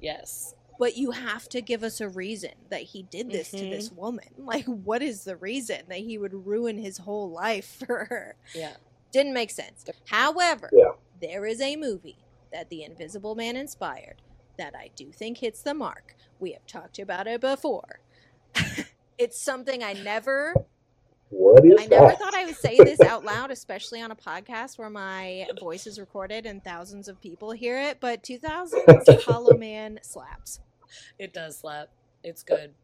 yes, But you have to give us a reason that he did this to Mhm. this woman. Like, what is the reason that he would ruin his whole life for her? yeah, Didn't make sense. However, Yeah. there is a movie that The Invisible Man inspired that I do think hits the mark. We have talked about it before. it's something I never What is I never thought I would say this out loud, especially on a podcast where my voice is recorded and thousands of people hear it, but 2000's Hollow Man slaps. it does slap. It's good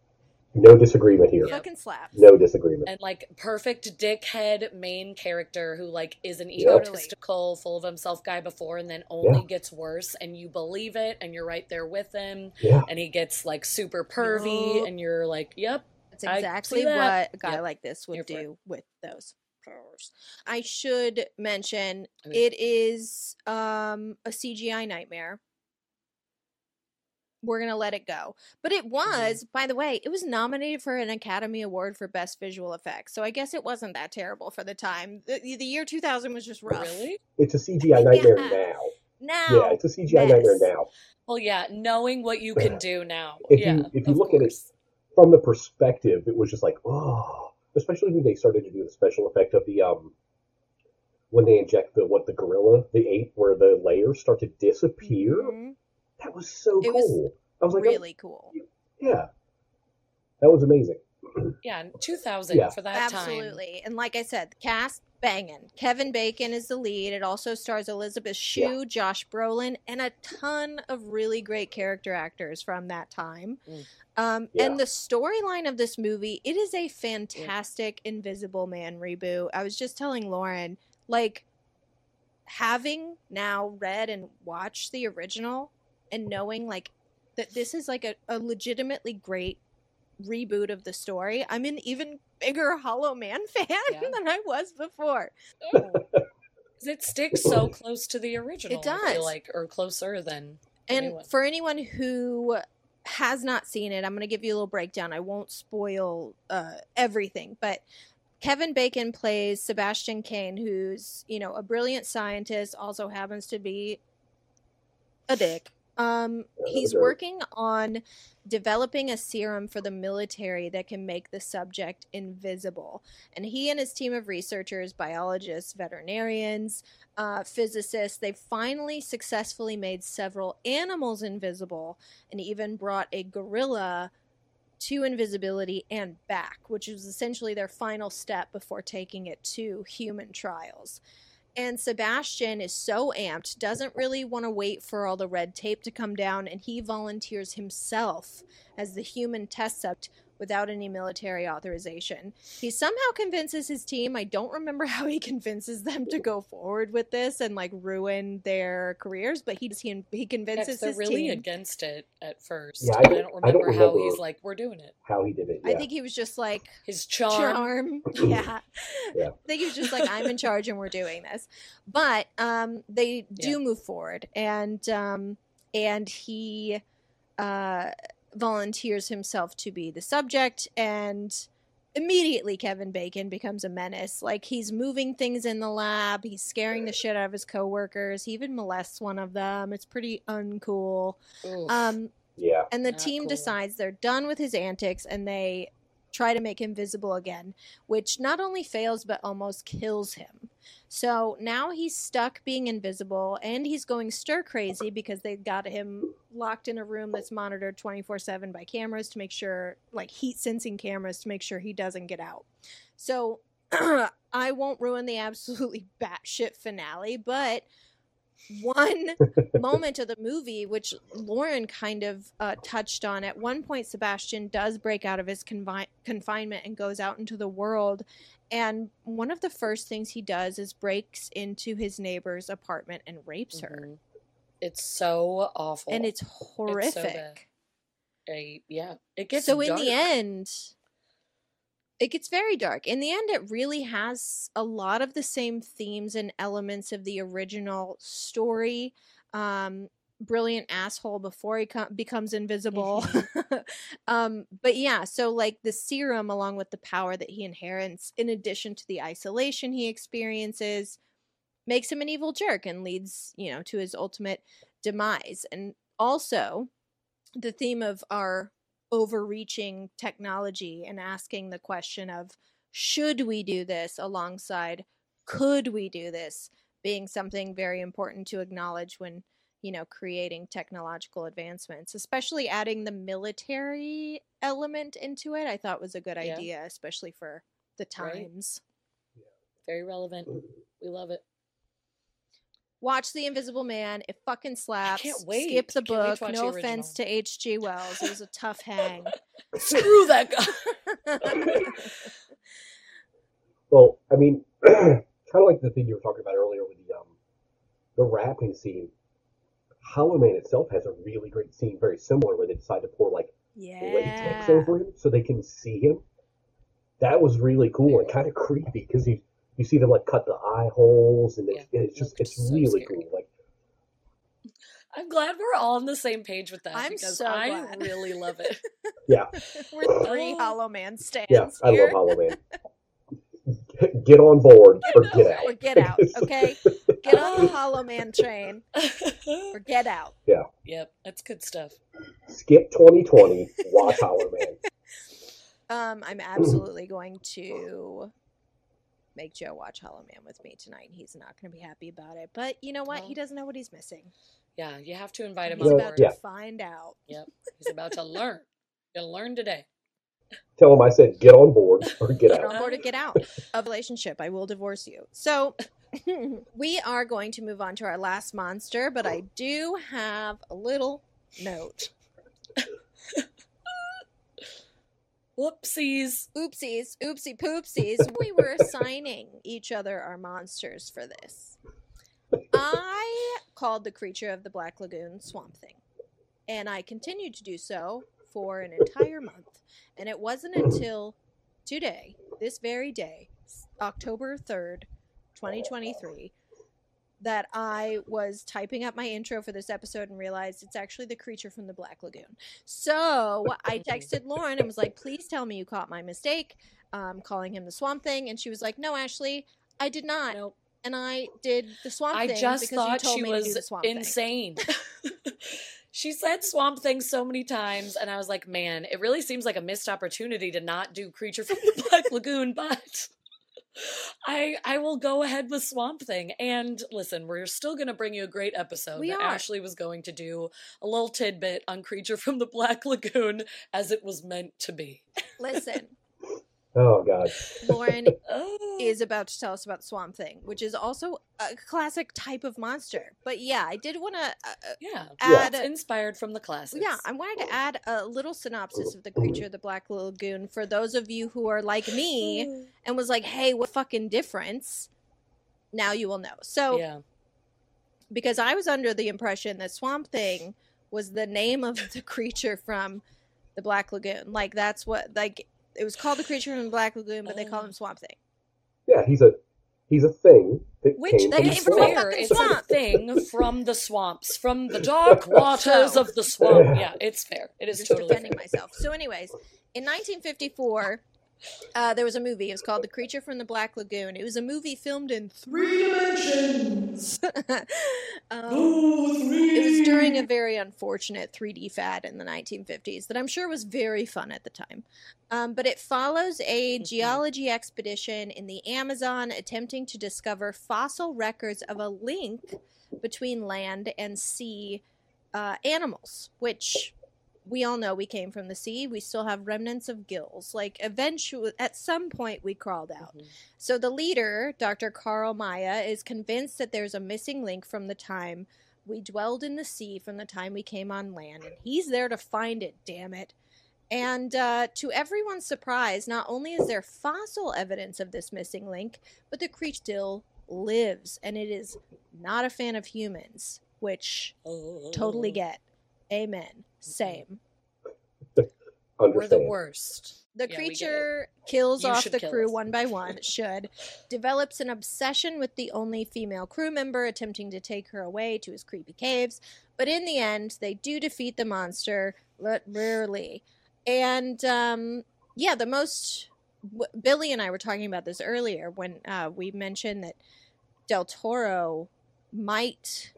No disagreement here. Yep. Fucking slaps. No disagreement. and like perfect dickhead main character who like is an Yeah. egotistical, full of himself guy before, and then only Yeah. gets worse, and you believe it, and you're right there with him, Yeah. and he gets like super pervy, Yup. and you're like, yep. That's exactly that. what a guy Yep. like this would Here do with those powers. I should mention I mean- it is um, a CGI nightmare. We're gonna let it go, but it was, by the way, it was nominated for an Academy Award for Best Visual Effects. So I guess it wasn't that terrible for the time. The, the year 2000 was just rough. Really? It's a CGI nightmare Yeah. now. Now, Yeah, it's a CGI nightmare now. Well, yeah, knowing what you can do now. If yeah, you- if you of look at it- course. From the perspective, it was just like, oh, especially when they started to do the special effect of the um when they inject the what the gorilla, the ape, where the layers start to disappear. Mhm. That was so It was cool. I was like, oh, really cool. yeah, that was amazing. yeah, 2000 Yeah. for that time. Absolutely. And like I said, the cast banging. Kevin Bacon is the lead. It also stars Elizabeth Shue, Josh Brolin, and a ton of really great character actors from that time. Mm. Um, Yeah. And the storyline of this movie, it is a fantastic Invisible Man reboot. I was just telling Lauren, like, having now read and watched the original and knowing, like, that this is like a, a legitimately great reboot of the story. I'm an even bigger Hollow Man fan Yeah. than I was before. Oh. it sticks so close to the original. It does. feel like, or closer than. And one. for anyone who has not seen it, I'm going to give you a little breakdown. I won't spoil uh, everything, but Kevin Bacon plays Sebastian Caine, who's you know a brilliant scientist, also happens to be a dick. Um, he's working on developing a serum for the military that can make the subject invisible. And he and his team of researchers, biologists, veterinarians, uh, physicists, they finally successfully made several animals invisible and even brought a gorilla to invisibility and back, which was essentially their final step before taking it to human trials. And Sebastian is so amped, doesn't really want to wait for all the red tape to come down, and he volunteers himself as the human test subject without any military authorization. He somehow convinces his team. I don't remember how he convinces them to go forward with this and like ruin their careers, but he he, he convinces they're his really team. against it at first. Yeah, I and I don't- don't I don't remember how he's like, we're doing it. How he did it. I think he was just like His charm. charm. Yeah. Yeah. I think he was just like, I'm in charge and we're doing this. But um, they do Yeah. move forward, and um, and he uh, volunteers himself to be the subject, and immediately Kevin Bacon becomes a menace. Like he's moving things in the lab, he's scaring the shit out of his coworkers. He even molests one of them. It's pretty uncool. Oof. Um, yeah. and the Not team cool. decides they're done with his antics and they try to make him visible again, which not only fails but almost kills him. So now he's stuck being invisible and he's going stir crazy because they got him locked in a room that's monitored 24 7 by cameras to make sure, like heat sensing cameras to make sure he doesn't get out. So I won't ruin the absolutely batshit finale, but one moment of the movie, which Lauren kind of uh, touched on. At one point, Sebastian does break out of his confi- confinement and goes out into the world. And one of the first things he does is breaks into his neighbor's apartment and rapes her. Mhm. It's so awful. And it's bad. horrific. I- yeah. It gets so in the end it gets very dark. In the end it really has a lot of the same themes and elements of the original story. Um brilliant asshole before he co- becomes invisible. Um but yeah so like the serum along with the power that he inherits in addition to the isolation he experiences makes him an evil jerk and leads you know to his ultimate demise. And also the theme of our overreaching technology and asking the question of should we do this alongside could we do this being something very important to acknowledge when you know creating technological advancements especially adding the military element into it i thought was a good Yeah. idea especially for the Right. times Very relevant. We love it. Watch the invisible man it fucking slaps wait. skip the Can't wait book to watch no the offense to hg wells it was a tough hang Screw that guy. Well, I mean, kind of like the thing you were talking about earlier with the um, the wrapping scene. Hollow Man itself has a really great scene, very similar, where they decide to pour like latex over him so they can see him. That was really cool and kind of creepy because you you see them like cut the eye holes and it's, Yeah, it's just it's so really scary. cool. Like I'm glad we're all on the same page with that I'm because so I glad. really love it. yeah, We're three Oh. Hollow Man stands yeah, I here. love Hollow Man. Get- Get on board or get out. Or get out, okay? Get on the Hollow Man train or get out. Yeah. Yep, that's good stuff. Skip 2020. Watch Hollow Man. Um, I'm absolutely going to make Joe watch Hollow Man with me tonight. He's not going to be happy about it, but you know what? He doesn't know what he's missing. Yeah, you have to invite him He's on about board. to yeah. find out. Yep, he's about to learn. Gonna learn today. Tell him I said get on board or get Get out. on board or get out of relationship. I will divorce you. So we are going to move on to our last monster, but I do have a little note. Whoopsies. Oopsies, oopsie poopsies. we were assigning each other our monsters for this. I called the creature of the Black Lagoon Swamp Thing, and I continued to do so for an entire month. And it wasn't until today, this very day, October 3rd, 2023, that I was typing up my intro for this episode and realized it's actually the creature from the Black Lagoon. So I texted Lauren and was like, please tell me you caught my mistake, um, calling him the Swamp Thing. And she was like, no, Ashley, I did not. Nope. And I did the Swamp I Thing just because thought you told she me to do was the Swamp Thing. insane. she said swamp thing so many times, and I was like, man, it really seems like a missed opportunity to not do creature from the Black Lagoon, but I I will go ahead with Swamp Thing. And listen, we're still gonna bring you a great episode. We that are. Ashley was going to do a little tidbit on Creature from the Black Lagoon as it was meant to be. Listen, Oh God. Lauren Oh. is about to tell us about Swamp Thing, which is also a classic type of monster. But yeah, I did want to. Uh, uh, yeah. add- It's inspired from the classics. yeah, I wanted to add a little synopsis of the creature, the Black Lagoon, for those of you who are like me and was like, "Hey, what fucking difference?" Now you will know. So, yeah. because I was under the impression that Swamp Thing was the name of the creature from the Black Lagoon. Like that's what like it was called the creature from the Black Lagoon, but they call Oh. him Swamp Thing. Yeah, he's a he's a thing that Which came they from the came from a swamp. fair. fucking It's a swamp. thing from the swamps, from the dark waters of the swamp. Yeah, it's fair. It is Just totally defending fair. myself. So, anyways, in 1954, uh, there was a movie. It was called The Creature from the Black Lagoon. It was a movie filmed in three dimensions. um, it was during a very unfortunate 3D fad in the 1950s that I'm sure was very fun at the time. Um, but it follows a Mhm. geology expedition in the Amazon attempting to discover fossil records of a link between land and sea uh, animals, which we all know we came from the sea. We still have remnants of gills. Like, eventually, at some point, we crawled out. Mhm. So the leader, Dr. Carl Maia, is convinced that there's a missing link from the time we dwelled in the sea, from the time we came on land, and he's there to find it, damn it. And uh, to everyone's surprise, not only is there fossil evidence of this missing link, but the creature still lives, and it is not a fan of humans, which totally Oh. get. Amen. Same. We're the worst. The Yeah, we get it. creature kills You off the kill crew us. one by one, should, develops an obsession with the only female crew member, attempting to take her away to his creepy caves. But in the end, they do defeat the monster, but rarely. And um, yeah, the most. w- Billy and I were talking about this earlier when uh, we mentioned that Del Toro might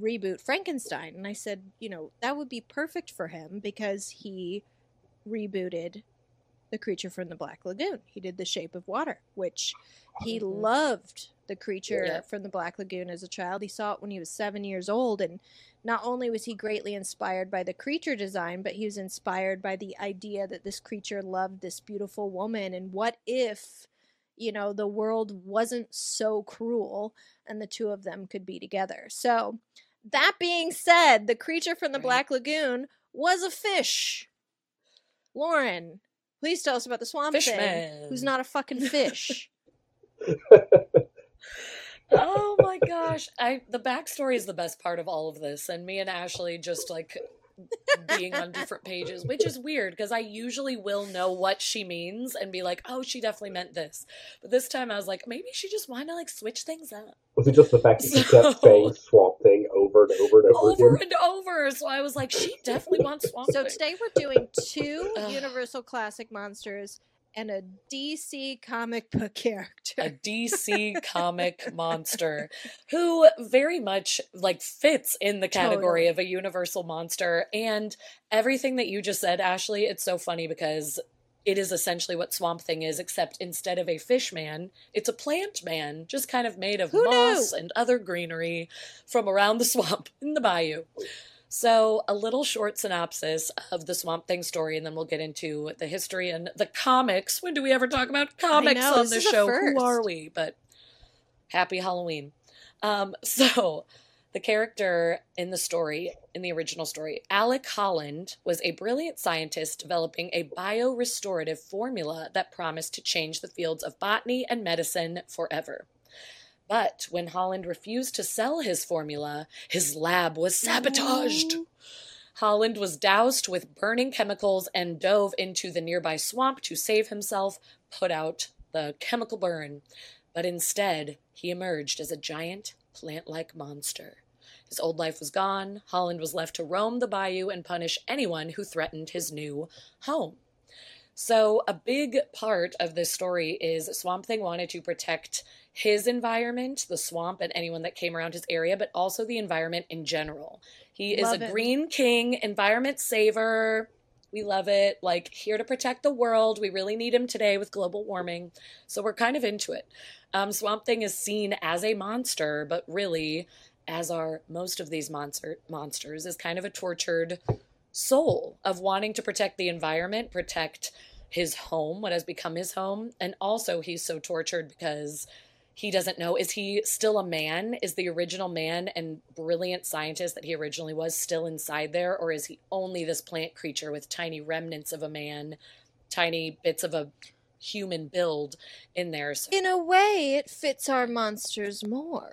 reboot Frankenstein. And I said, you know, that would be perfect for him because he rebooted the creature from the Black Lagoon. He did The Shape of Water, which he Mhm. loved the creature Yeah. from the Black Lagoon as a child. He saw it when he was seven years old, and not only was he greatly inspired by the creature design, but he was inspired by the idea that this creature loved this beautiful woman. And what if, you know, the world wasn't so cruel and the two of them could be together? So, that being said, the creature from the Right. Black Lagoon was a fish. Lauren, please tell us about the swamp thing. Fishman. Who's not a fucking fish? oh my gosh i the backstory is the best part of all of this and me and ashley just like being on different pages which is weird because i usually will know what she means and be like oh she definitely meant this but this time i was like maybe she just wanted to like switch things up Was it just the fact that you So- kept saying swamp thing over and over and over, over again? and over so i was like she definitely wants swamp So Thing. today we're doing two Universal Classic monsters and a DC comic book character. a DC comic monster who very much like fits in the category Totally. of a universal monster and everything that you just said Ashley it's so funny because it is essentially what Swamp Thing is except instead of a fish man it's a plant man just kind of made of Who moss knew? and other greenery from around the swamp in the bayou so, a little short synopsis of the Swamp Thing story, and then we'll get into the history and the comics. When do we ever talk about comics know, on this this show? Who are we? But happy Halloween. Um, so, the character in the story, in the original story, Alec Holland, was a brilliant scientist developing a biorestorative formula that promised to change the fields of botany and medicine forever. But when Holland refused to sell his formula, his lab was sabotaged. Holland was doused with burning chemicals and dove into the nearby swamp to save himself, put out the chemical burn. But instead, he emerged as a giant plant like monster. His old life was gone. Holland was left to roam the bayou and punish anyone who threatened his new home. So, a big part of this story is Swamp Thing wanted to protect his environment, the swamp, and anyone that came around his area, but also the environment in general. He is a it. green king, environment saver. We love it. Like, here to protect the world. We really need him today with global warming. So, we're kind of into it. Um, Swamp Thing is seen as a monster, but really, as are most of these monster monsters, is kind of a tortured soul of wanting to protect the environment, protect his home, what has become his home. And also, he's so tortured because he doesn't know is he still a man? Is the original man and brilliant scientist that he originally was still inside there? Or is he only this plant creature with tiny remnants of a man, tiny bits of a human build in there? So, In a way, it fits our monsters more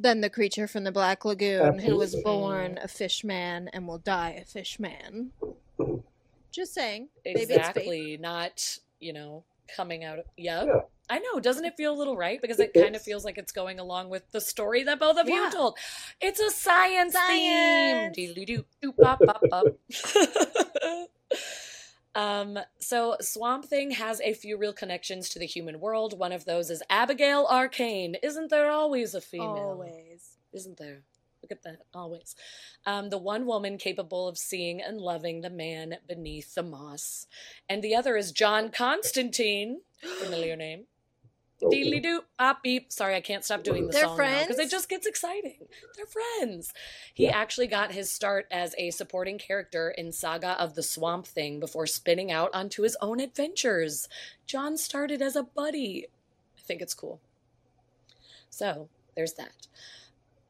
than the creature from the Black Lagoon who was born a fish man and will die a fish man. Just saying. Maybe it's fate. exactly, not, you know, coming out. Of, yep. Yeah. I know. Doesn't it feel a little right? Because It- it kind of feels like it's going along with the story that both of Yeah. you told. It's a science, Science. theme. um, so Swamp Thing has a few real connections to the human world. One of those is Abigail Arcane. Isn't there always a female? Always. Isn't there? Look at that, always. Um, the one woman capable of seeing and loving the man beneath the moss. And the other is John Constantine, familiar name. Okay. Deedly doo, pop ah, beep. Sorry, I can't stop doing the They're song because it just gets exciting. They're friends. He Yeah. actually got his start as a supporting character in Saga of the Swamp Thing before spinning out onto his own adventures. John started as a buddy. I think it's cool. So there's that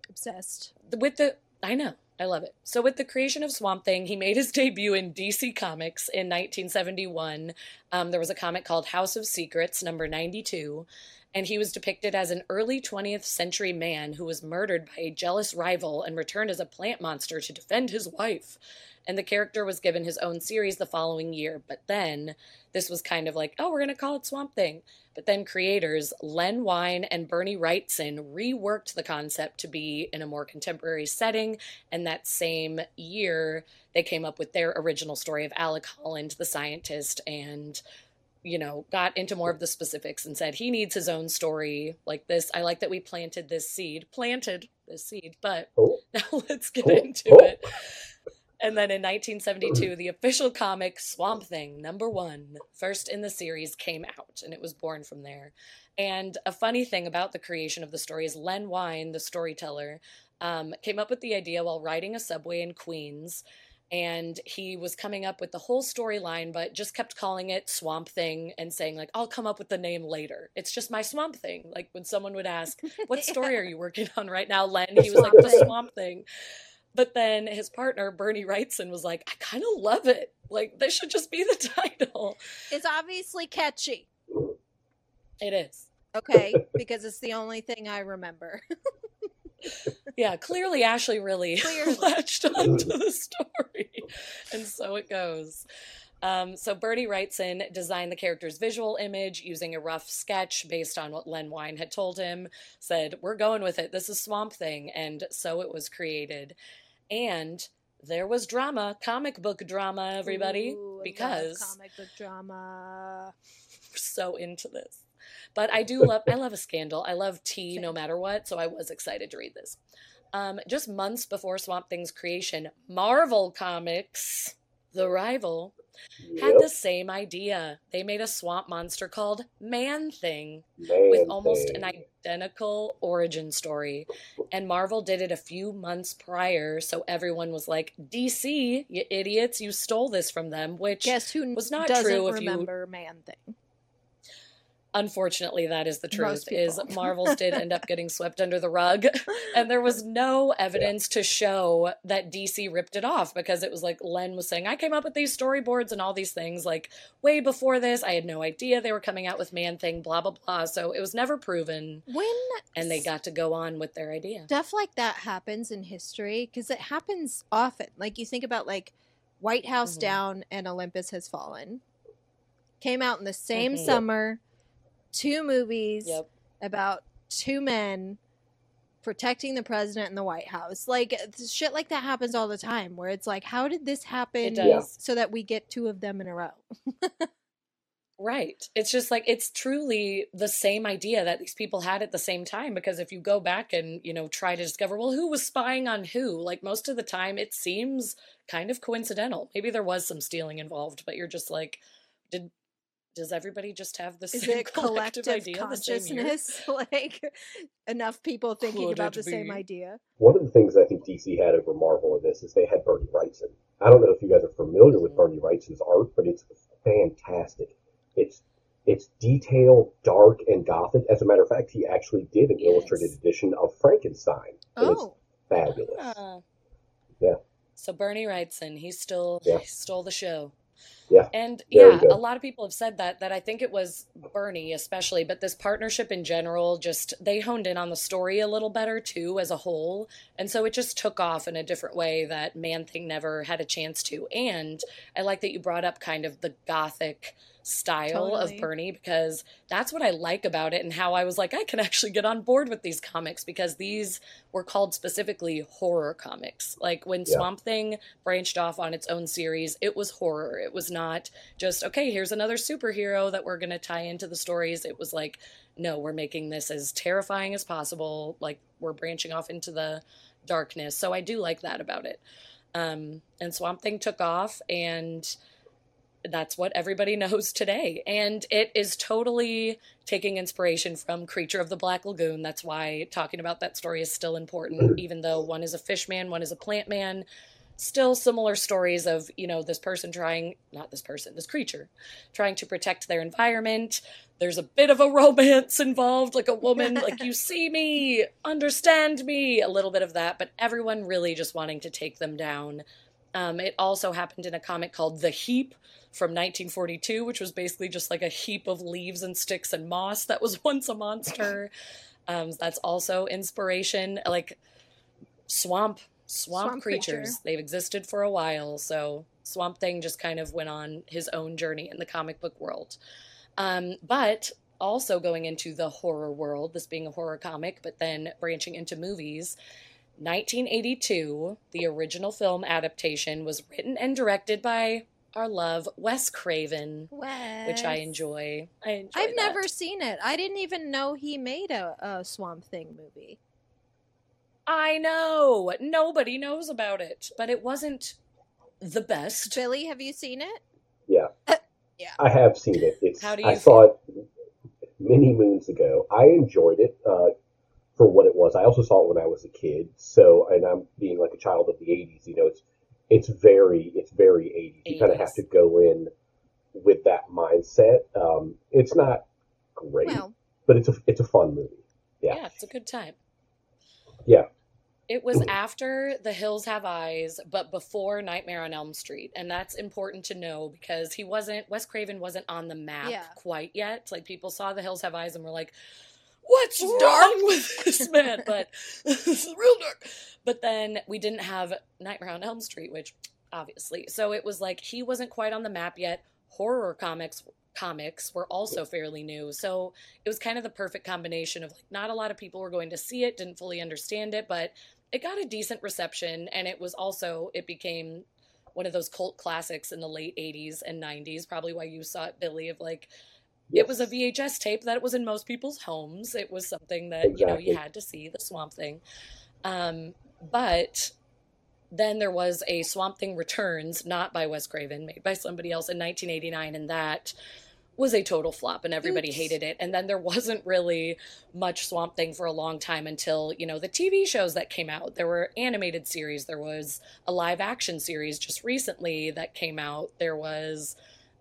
Obsessed. with the I know. I love it. So with the creation of Swamp Thing, he made his debut in DC Comics in 1971. Um, there was a comic called House of Secrets, number 92, and he was depicted as an early 20th century man who was murdered by a jealous rival and returned as a plant monster to defend his wife. And the character was given his own series the following year, but then this was kind of like, oh, we're going to call it Swamp Thing. But then creators Len Wein and Bernie Wrightson reworked the concept to be in a more contemporary setting. And that same year, they came up with their original story of Alec Holland, the scientist, and you know, got into more of the specifics and said he needs his own story like this. I like that we planted this seed, planted this seed, but Oh, now let's get Cool. into Cool. it. And then in 1972, the official comic Swamp Thing, number one, first in the series, came out, and it was born from there. And a funny thing about the creation of the story is Len Wein, the storyteller, um, came up with the idea while riding a subway in Queens. And he was coming up with the whole storyline, but just kept calling it Swamp Thing and saying, like, I'll come up with the name later. It's just my Swamp Thing. Like when someone would ask, What story are you working on right now, Len? He was like, The Swamp Thing. But then his partner, Bernie Wrightson, was like, I kind of love it. Like, this should just be the title. It's obviously catchy. It is. Okay, because it's the only thing I remember. Yeah, clearly Ashley really Clearly. latched onto the story. And so it goes. Um, so Bernie Wrightson designed the character's visual image using a rough sketch based on what Len Wein had told him, said, We're going with it. This is Swamp Thing. And so it was created. And there was drama, comic book drama, everybody, Ooh, I love because comic book drama. we're so into this. But I do love I love a scandal. I love tea no matter what, so I was excited to read this. Um, just months before Swamp Thing's creation, Marvel Comics, the rival, had the same idea. They made a swamp monster called Man Thing Man with almost thing. an identical origin story. And Marvel did it a few months prior, so everyone was like, DC, you idiots, you stole this from them, which Guess who was not doesn't true if you- remember Man Thing? Unfortunately that is the truth is marvels did end up getting swept under the rug and there was no evidence to show that dc ripped it off because it was like len was saying i came up with these storyboards and all these things like way before this i had no idea they were coming out with man thing blah blah blah so it was never proven When and they got to go on with their idea stuff like that happens in history because it happens often. Like you think about like White House Mhm. down and Olympus has fallen. Came out in the same Mhm. summer. Two movies yep about two men protecting the president in the White House. Like shit like that happens all the time where it's like how did this happen so that we get two of them in a row? Right. It's just like it's truly the same idea that these people had at the same time because if you go back and, you know, try to discover well who was spying on who, like most of the time it seems kind of coincidental. Maybe there was some stealing involved, but you're just like did does everybody just have the Is same it collective, collective idea the same consciousness? like enough people thinking Could about it the same idea? One of the things I think DC had over Marvel in this is they had Bernie Wrightson. I don't know if you guys are familiar with Mhm. Bernie Wrightson's art, but it's fantastic. It's it's detailed, dark, and gothic. As a matter of fact, he actually did an Yes. illustrated edition of Frankenstein. and it's Oh, fabulous. Ah. Yeah. So Bernie Wrightson, he still Yeah. he stole the show. Yeah. And Very yeah, a lot of people have said that that I think it was Bernie especially, but this partnership in general just they honed in on the story a little better too as a whole. And so it just took off in a different way that Man Thing never had a chance to. And I like that you brought up kind of the gothic style Totally. of Bernie because that's what I like about it and how I was like I can actually get on board with these comics because these were called specifically horror comics. Like when Yeah. Swamp Thing branched off on its own series, it was horror. It was not just okay, here's another superhero that we're going to tie into the stories. It was like no, we're making this as terrifying as possible. Like we're branching off into the darkness. So I do like that about it. Um, and Swamp Thing took off, and that's what everybody knows today. And it is totally taking inspiration from Creature of the Black Lagoon. That's why talking about that story is still important, even though one is a fish man, one is a plant man. Still similar stories of, you know, this person trying, not this person, this creature, trying to protect their environment. There's a bit of a romance involved, like a woman, like, you see me, understand me, a little bit of that, but everyone really just wanting to take them down. Um, it also happened in a comic called The Heap from 1942, which was basically just like a heap of leaves and sticks and moss that was once a monster. Um, that's also inspiration, like swamp swamp, Swamp creatures. creature. They've existed for a while, so Swamp Thing just kind of went on his own journey in the comic book world. Um, but also going into the horror world, this being a horror comic, but then branching into movies. 1982, the original film adaptation was written and directed by our love Wes Craven, which I enjoy. I enjoy I've that. never seen it. I didn't even know he made a, a Swamp Thing movie. I know nobody knows about it, but it wasn't the best. Billy, have you seen it? Yeah. Yeah. I have seen it. It's, How do you I you saw it many moons ago. I enjoyed it uh, for what it was. I also saw it when I was a kid. So, and I'm being like a child of the '80s. You know, it's it's very it's very '80s. You kind of have to go in with that mindset. Um, it's not great, Well, but it's a it's a fun movie. Yeah. yeah, it's a good time. Yeah. It was after The Hills Have Eyes, but before Nightmare on Elm Street. And that's important to know because he wasn't, Wes Craven wasn't on the map Yeah. quite yet. Like people saw The Hills Have Eyes and were like, what's wrong with this man? But this is real dark. But then we didn't have Nightmare on Elm Street, which obviously. So it was like he wasn't quite on the map yet. Horror comics comics were also fairly new. So it was kind of the perfect combination of like not a lot of people were going to see it, didn't fully understand it, but it got a decent reception and it was also it became one of those cult classics in the late 80s and 90s probably why you saw it billy of like it was a vhs tape that was in most people's homes. It was something that you know you had to see the swamp thing. Um, but then there was a swamp thing returns not by wes craven made by somebody else in 1989 and that was a total flop and everybody Oops. hated it. And then there wasn't really much swamp thing for a long time until you know the tv shows that came out. There were animated series. There was a live action series just recently that came out. There was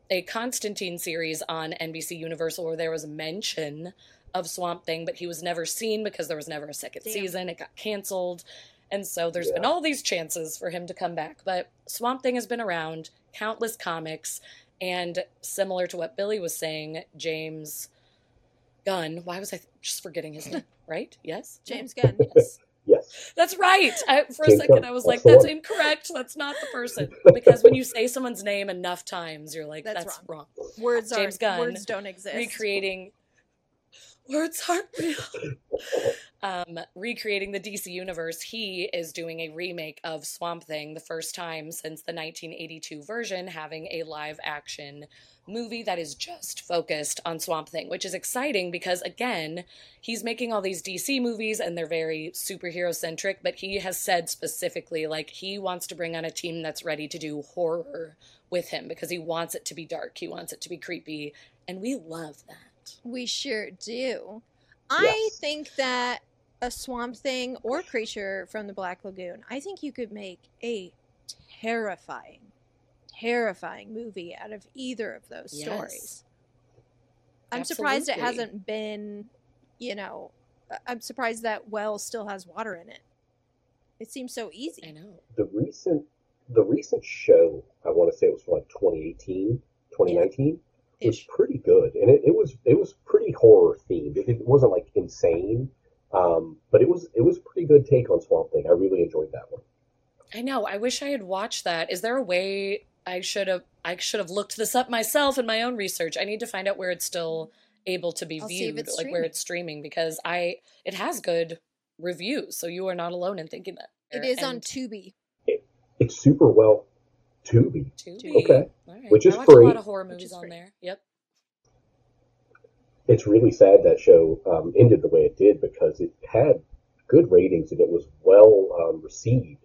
a constantine series on nbc universal where there was a mention of swamp thing but he was never seen because there was never a second Damn. season. It got canceled and so there's Yeah. been all these chances for him to come back but swamp thing has been around countless comics and similar to what Billy was saying, James Gunn, why was I th- just forgetting his name? Right? Yes? James Gunn. Yes. Yes. That's right. I, for a second, Gunn, I was that's like, the that's one. incorrect. That's not the person. Because when you say someone's name enough times, you're like, That's that's, wrong. Words James are Gunn words don't exist. Recreating. Words aren't real. um, recreating the DC universe, he is doing a remake of Swamp Thing, the first time since the 1982 version, having a live action movie that is just focused on Swamp Thing, which is exciting because, again, he's making all these DC movies and they're very superhero centric, but he has said specifically, like, he wants to bring on a team that's ready to do horror with him because he wants it to be dark, he wants it to be creepy, and we love that. We sure do. I Yes. think that a swamp thing or creature from the Black Lagoon, I think you could make a terrifying terrifying movie out of either of those Yes. stories. I'm surprised it hasn't been, you know, I- I'm surprised that well still has water in it. It seems so easy. I know. The recent the recent show, I want to say it was from like 2018, 2019, was pretty good, and it, it was it was pretty horror themed. It, it wasn't like insane, um, but it was it was a pretty good take on Swamp Thing. I really enjoyed that one. I know. I wish I had watched that. Is there a way I should have I should have looked this up myself in my own research. I need to find out where it's still able to be I'll viewed, it's like where it's streaming because I it has good reviews, so you are not alone in thinking that. It is on And Tubi. It's super well Tubi. Tubi. Okay. All right. Which is I watch a lot of horror Which movies is on free. there. Yep. It's really sad that show um, ended the way it did because it had good ratings and it was well um, received.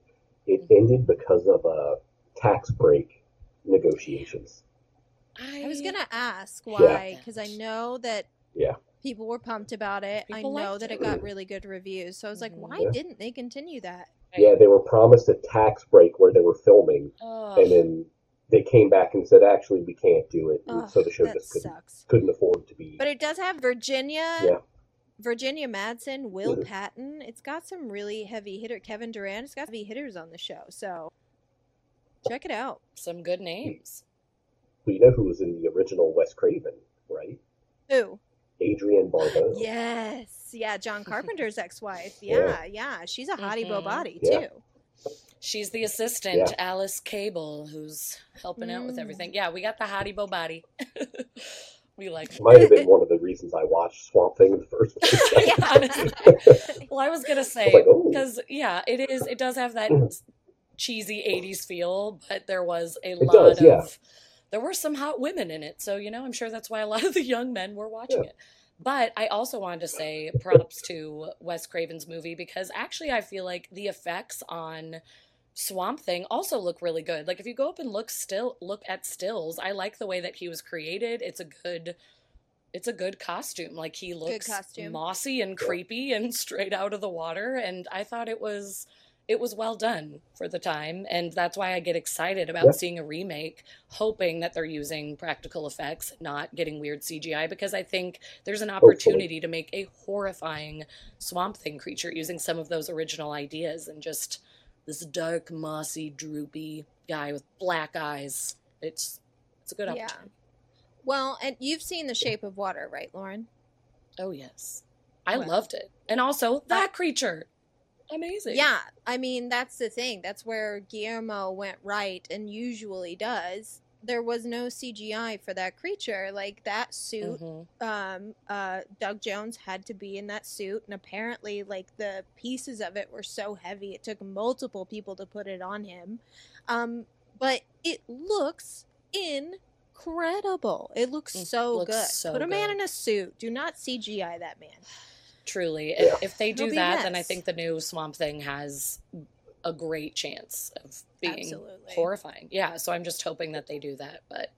It Mhm. ended because of uh, tax break negotiations. I was gonna ask why, because I know that Yeah. People were pumped about it. People I know that it. it got really good reviews. So I was like, Mhm. why Yeah. didn't they continue that? Yeah, they were promised a tax break where they were filming, Ugh. and then they came back and said, "Actually, we can't do it." And Ugh, so the show just couldn't sucks. couldn't afford to be. But it does have Virginia, Yeah. Virginia Madsen, Will Mhm. Patton. It's got some really heavy hitter. Kevin Durand. It's got heavy hitters on the show. So check it out. Some good names. Well, you know who was in the original Wes Craven, right? Ooh, Adrienne Barbeau. yes, yeah. John Carpenter's ex-wife. Yeah. Yeah, yeah. She's a hottie Mhm. bo body Yeah. too. She's the assistant, Yeah. Alice Cable, who's helping out with Mm. everything. Yeah, we got the hottie bo body. we like it. Might have been one of the reasons I watched Swamp Thing in the first place. Yeah, honestly. Well, I was gonna say like, oh. because yeah, it is. It does have that cheesy '80s feel, but there was a It lot does, of. Yeah. There were some hot women in it, so you know, I'm sure that's why a lot of the young men were watching Yeah. it. But I also wanted to say props to Wes Craven's movie because actually I feel like the effects on Swamp Thing also look really good. Like if you go up and look still look at stills, I like the way that he was created. It's a good it's a good costume. Like he looks mossy and creepy and straight out of the water and I thought it was it was well done for the time and that's why I get excited about Yeah. seeing a remake hoping that they're using practical effects not getting weird CGI because I think there's an Hopefully. opportunity to make a horrifying swamp thing creature using some of those original ideas and just this dark mossy droopy guy with black eyes it's it's a good Yeah. opportunity Well, and you've seen The Shape of Water, right, Lauren? oh yes I Well. loved it and also that creature amazing Yeah, I mean that's the thing. That's where Guillermo went right and usually does. There was no CGI for that creature. Like that suit, Mhm. um, uh, Doug Jones had to be in that suit, and apparently, like the pieces of it were so heavy, it took multiple people to put it on him. Um, but it looks incredible. It looks It so looks good. so put a man in a suit. Do not CGI that man. Truly, Yeah. if, if they It'll do be a that, then I think the new Swamp Thing has a great chance of being Absolutely. horrifying. Yeah, so I'm just hoping that they do that. But,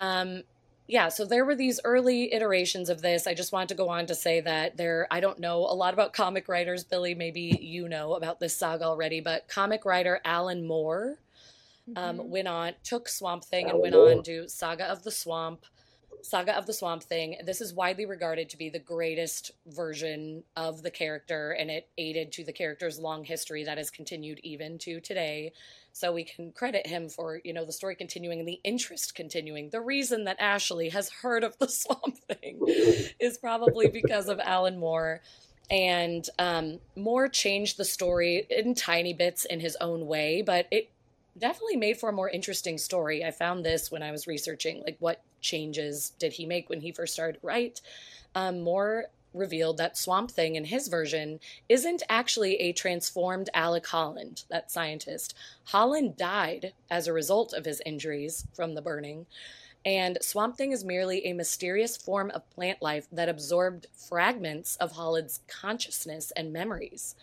um, yeah, so there were these early iterations of this. I just wanted to go on to say that there, I don't know a lot about comic writers, Billy. Maybe you know about this saga already, but comic writer Alan Moore um, Mhm. went on, took Swamp Thing and went Moore. on to Saga of the Swamp. Saga of the Swamp Thing. This is widely regarded to be the greatest version of the character, and it aided to the character's long history that has continued even to today. So we can credit him for, you know, the story continuing and the interest continuing. The reason that Ashley has heard of the Swamp Thing is probably because of Alan Moore. And um, Moore changed the story in tiny bits in his own way, but it definitely made for a more interesting story. I found this when I was researching, like what changes did he make when he first started write. Um, Moore revealed that Swamp Thing in his version isn't actually a transformed Alec Holland, that scientist. Holland died as a result of his injuries from the burning. And Swamp Thing is merely a mysterious form of plant life that absorbed fragments of Holland's consciousness and memories.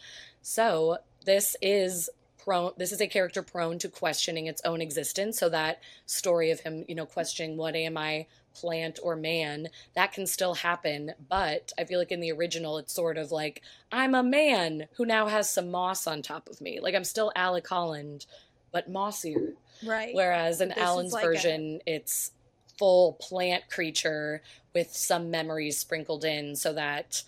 So, this is prone this is a character prone to questioning its own existence so that story of him you know questioning what am i plant or man that can still happen but i feel like in the original it's sort of like i'm a man who now has some moss on top of me like i'm still alec holland but mossier. Right. Whereas in This Alan's like a- version, it's full plant creature with some memories sprinkled in so that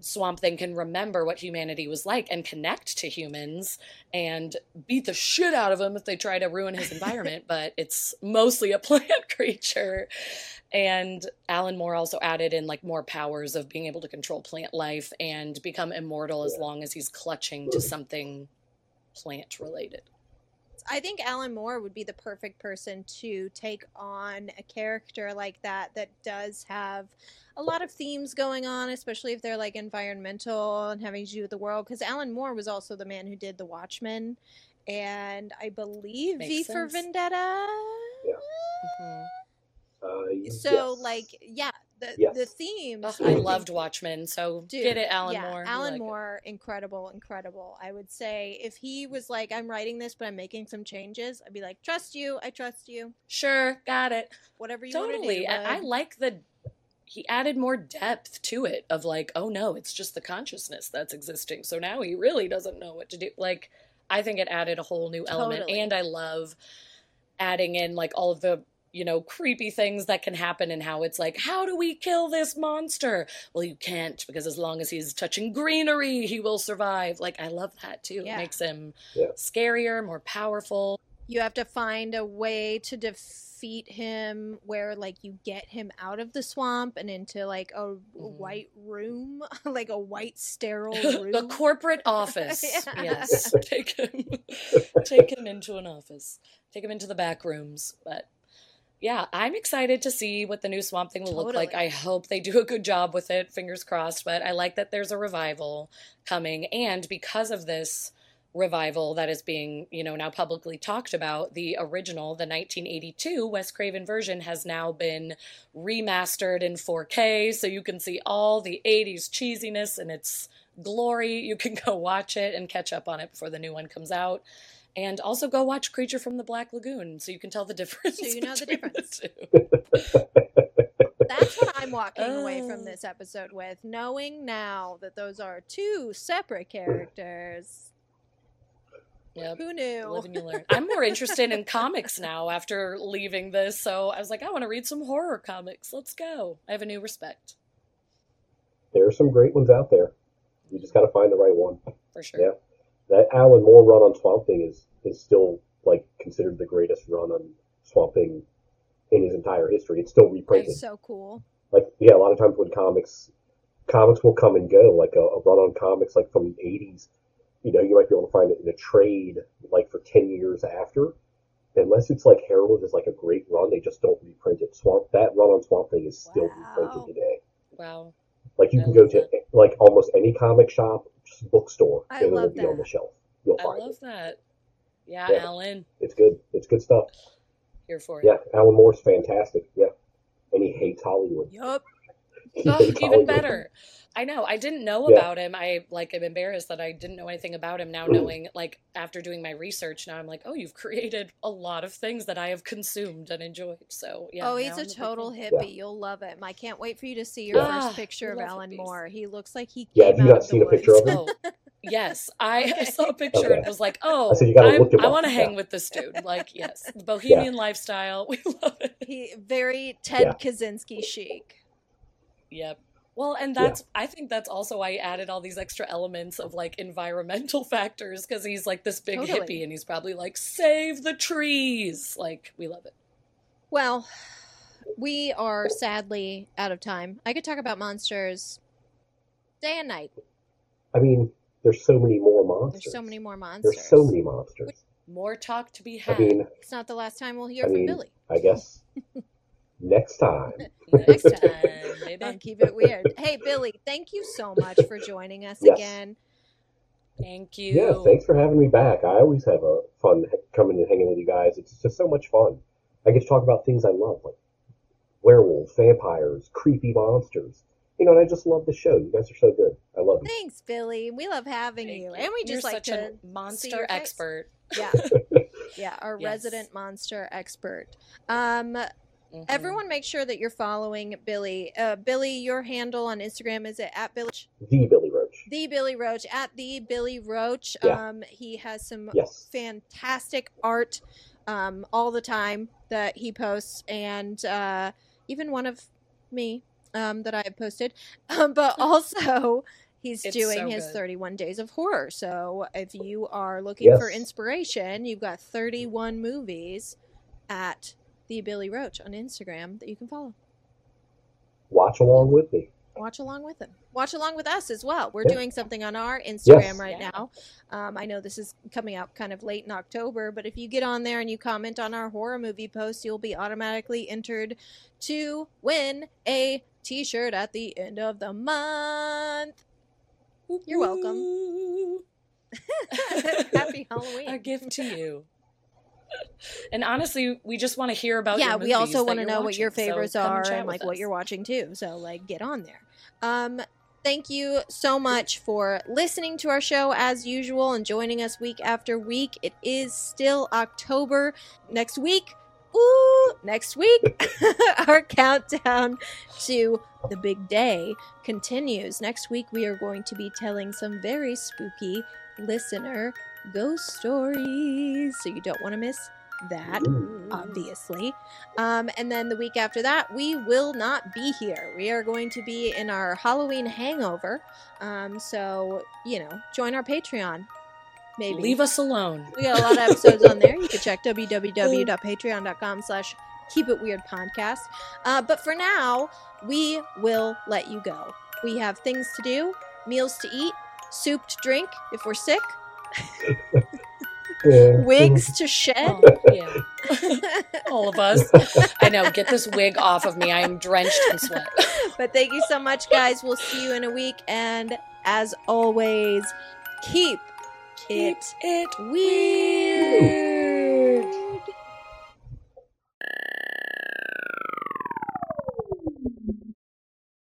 Swamp Thing can remember what humanity was like and connect to humans and beat the shit out of them if they try to ruin his environment. but it's mostly a plant creature. And Alan Moore also added in like more powers of being able to control plant life and become immortal as long as he's clutching to something plant related. I think Alan Moore would be the perfect person to take on a character like that that does have a lot of themes going on, especially if they're like environmental and having to do with the world. Because Alan Moore was also the man who did The Watchmen, and I believe V Makes for sense. Vendetta. Mhm. Uh, So, yes. like, yeah, the Yes. the themes. Ugh, I I loved Watchmen, so Dude, get it, Alan yeah, Moore. Alan like it. Moore, incredible, incredible. I would say if he was like, I'm writing this, but I'm making some changes, I'd be like, trust you, I trust you. Sure, got it. Whatever you want to Totally. do. I, I like the. He added more depth to it of like, oh no, it's just the consciousness that's existing. So now he really doesn't know what to do. Like, I think it added a whole new element, Totally. and I love adding in like all of the you know creepy things that can happen and how it's like how do we kill this monster? Well you can't because as long as he's touching greenery he will survive. Like i love that too. Yeah. it makes him Yeah. scarier more powerful. You have to find a way to defeat him where like you get him out of the swamp and into like a Mhm. white room like a white sterile room. the corporate office. Yeah. yes. Take him. Take him into an office. Take him into the back rooms but yeah i'm excited to see what the new swamp thing will look like. I hope they do a good job with it fingers crossed but i like that there's a revival coming. And because of this revival that is being you know now publicly talked about the original the 1982 wes craven version has now been remastered in 4k so you can see all the 80s cheesiness and its glory. You can go watch it and catch up on it before the new one comes out and also go watch creature from the black lagoon so you can tell the difference So you know the difference. two. that's what i'm walking away from this episode with knowing now that those are two separate characters yep who knew Live and you learn. I'm more interested in comics now after leaving this, so I was like, I want to read some horror comics. Let's go. I have a new respect there are some great ones out there. You just got to find the right one. for sure. Yeah. That Alan Moore run on Swamp Thing is is still like considered the greatest run on Swamp Thing in his entire history. It's still reprinted. That's so cool like yeah, a lot of times when comics comics will come and go, like a, a run on comics like from the eighties, you know, you might be able to find it in a trade like for ten years after. Unless it's like heralded is like a great run, they just don't reprint it. Swamp that run on Swamp Thing is still Wow. reprinted today. Wow. Like you I can go love to like almost any comic shop, just bookstore, I and it'll love be on the shelf. You'll I find love it. that. Yeah, Yeah. Alan, It's good. It's good stuff. here for it. Yeah, Alan Moore's fantastic. Yeah, and he hates Hollywood. yup Oh, even Hollywood. better. I know. I didn't know Yeah. about him. I like am embarrassed that I didn't know anything about him now mm. knowing like after doing my research now I'm like, "Oh, you've created a lot of things that I have consumed and enjoyed." So, yeah. oh, he's I'm a total fan. hippie. You'll love him. I can't wait for you to see your Yeah. first picture of Alan hippies. Moore. He looks like he Yeah, came have you out not seen a picture of him? Oh. Oh, yes. I Okay. saw a picture Okay. and was like, "Oh, I said you gotta I'm- look him I up. want to hang Yeah. with this dude." Like, yes, the bohemian lifestyle. We love it. He very Ted Yeah. Kaczynski chic. Yep. Well, and that's I think that's also why I added all these extra elements of like environmental factors because he's like this big Totally. hippie and he's probably like save the trees. Like we love it. Well, we are sadly out of time. I could talk about monsters day and night. I mean, there's so many more monsters. There's so many more monsters. There's so many monsters. More talk to be I had mean, It's not the last time we'll hear I from mean, Billy. I guess next time. next time, on baby. Keep It Weird. Hey, Billy, thank you so much for joining us Yes. again. Thank you. Yeah, thanks for having me back. I always have a fun coming and hanging with you guys. It's just so much fun. I get to talk about things I love, like werewolves, vampires, creepy monsters. You know, and I just love the show. You guys are so good. I love you. Thanks, Billy. We love having you. you. And we You're just like such to a monster expert. Yeah. Yeah, our Yes. resident monster expert. Um Mhm. everyone make sure that you're following Billy. Uh Billy, your handle on Instagram is it at Billy The Billy Roach. The Billy Roach at the Billy Roach. Yeah. Um, he has some Yes. fantastic art um, all the time that he posts, and uh, even one of me um, that I have posted. Um, but also, he's It's doing so his good. 31 Days of Horror. So if you are looking for inspiration, you've got 31 movies at the Billy Roach on Instagram that you can follow. Watch along with me. Watch along with them. Watch along with us as well. We're Yeah. doing something on our Instagram right Yeah. now. Um, I know this is coming out kind of late in October, but if you get on there and you comment on our horror movie post, you'll be automatically entered to win a t shirt at the end of the month. You're welcome. Happy Halloween. A gift to you. And honestly, we just want to hear about. yeah, your we also want to know what your favorites are and like what you're watching too. So like get on there. Um thank you so much for listening to our show as usual and joining us week after week. It is still October next week. Ooh, next week our countdown to the big day continues. Next week we are going to be telling some very spooky listener ghost stories. So you don't want to miss that obviously. Um, and then the week after that, we will not be here. We are going to be in our Halloween hangover. Um, so, you know, join our Patreon. Maybe. Leave us alone. We got a lot of episodes on there. You can check www.patreon.com slash keep it weird podcast. Uh, but for now, we will let you go. We have things to do, meals to eat, soup to drink if we're sick, Yeah. wigs to shed. Oh, yeah. All of us. I know. Get this wig off of me. I am drenched in sweat. but thank you so much, guys. We'll see you in a week. And as always, keep, Keep it it weird.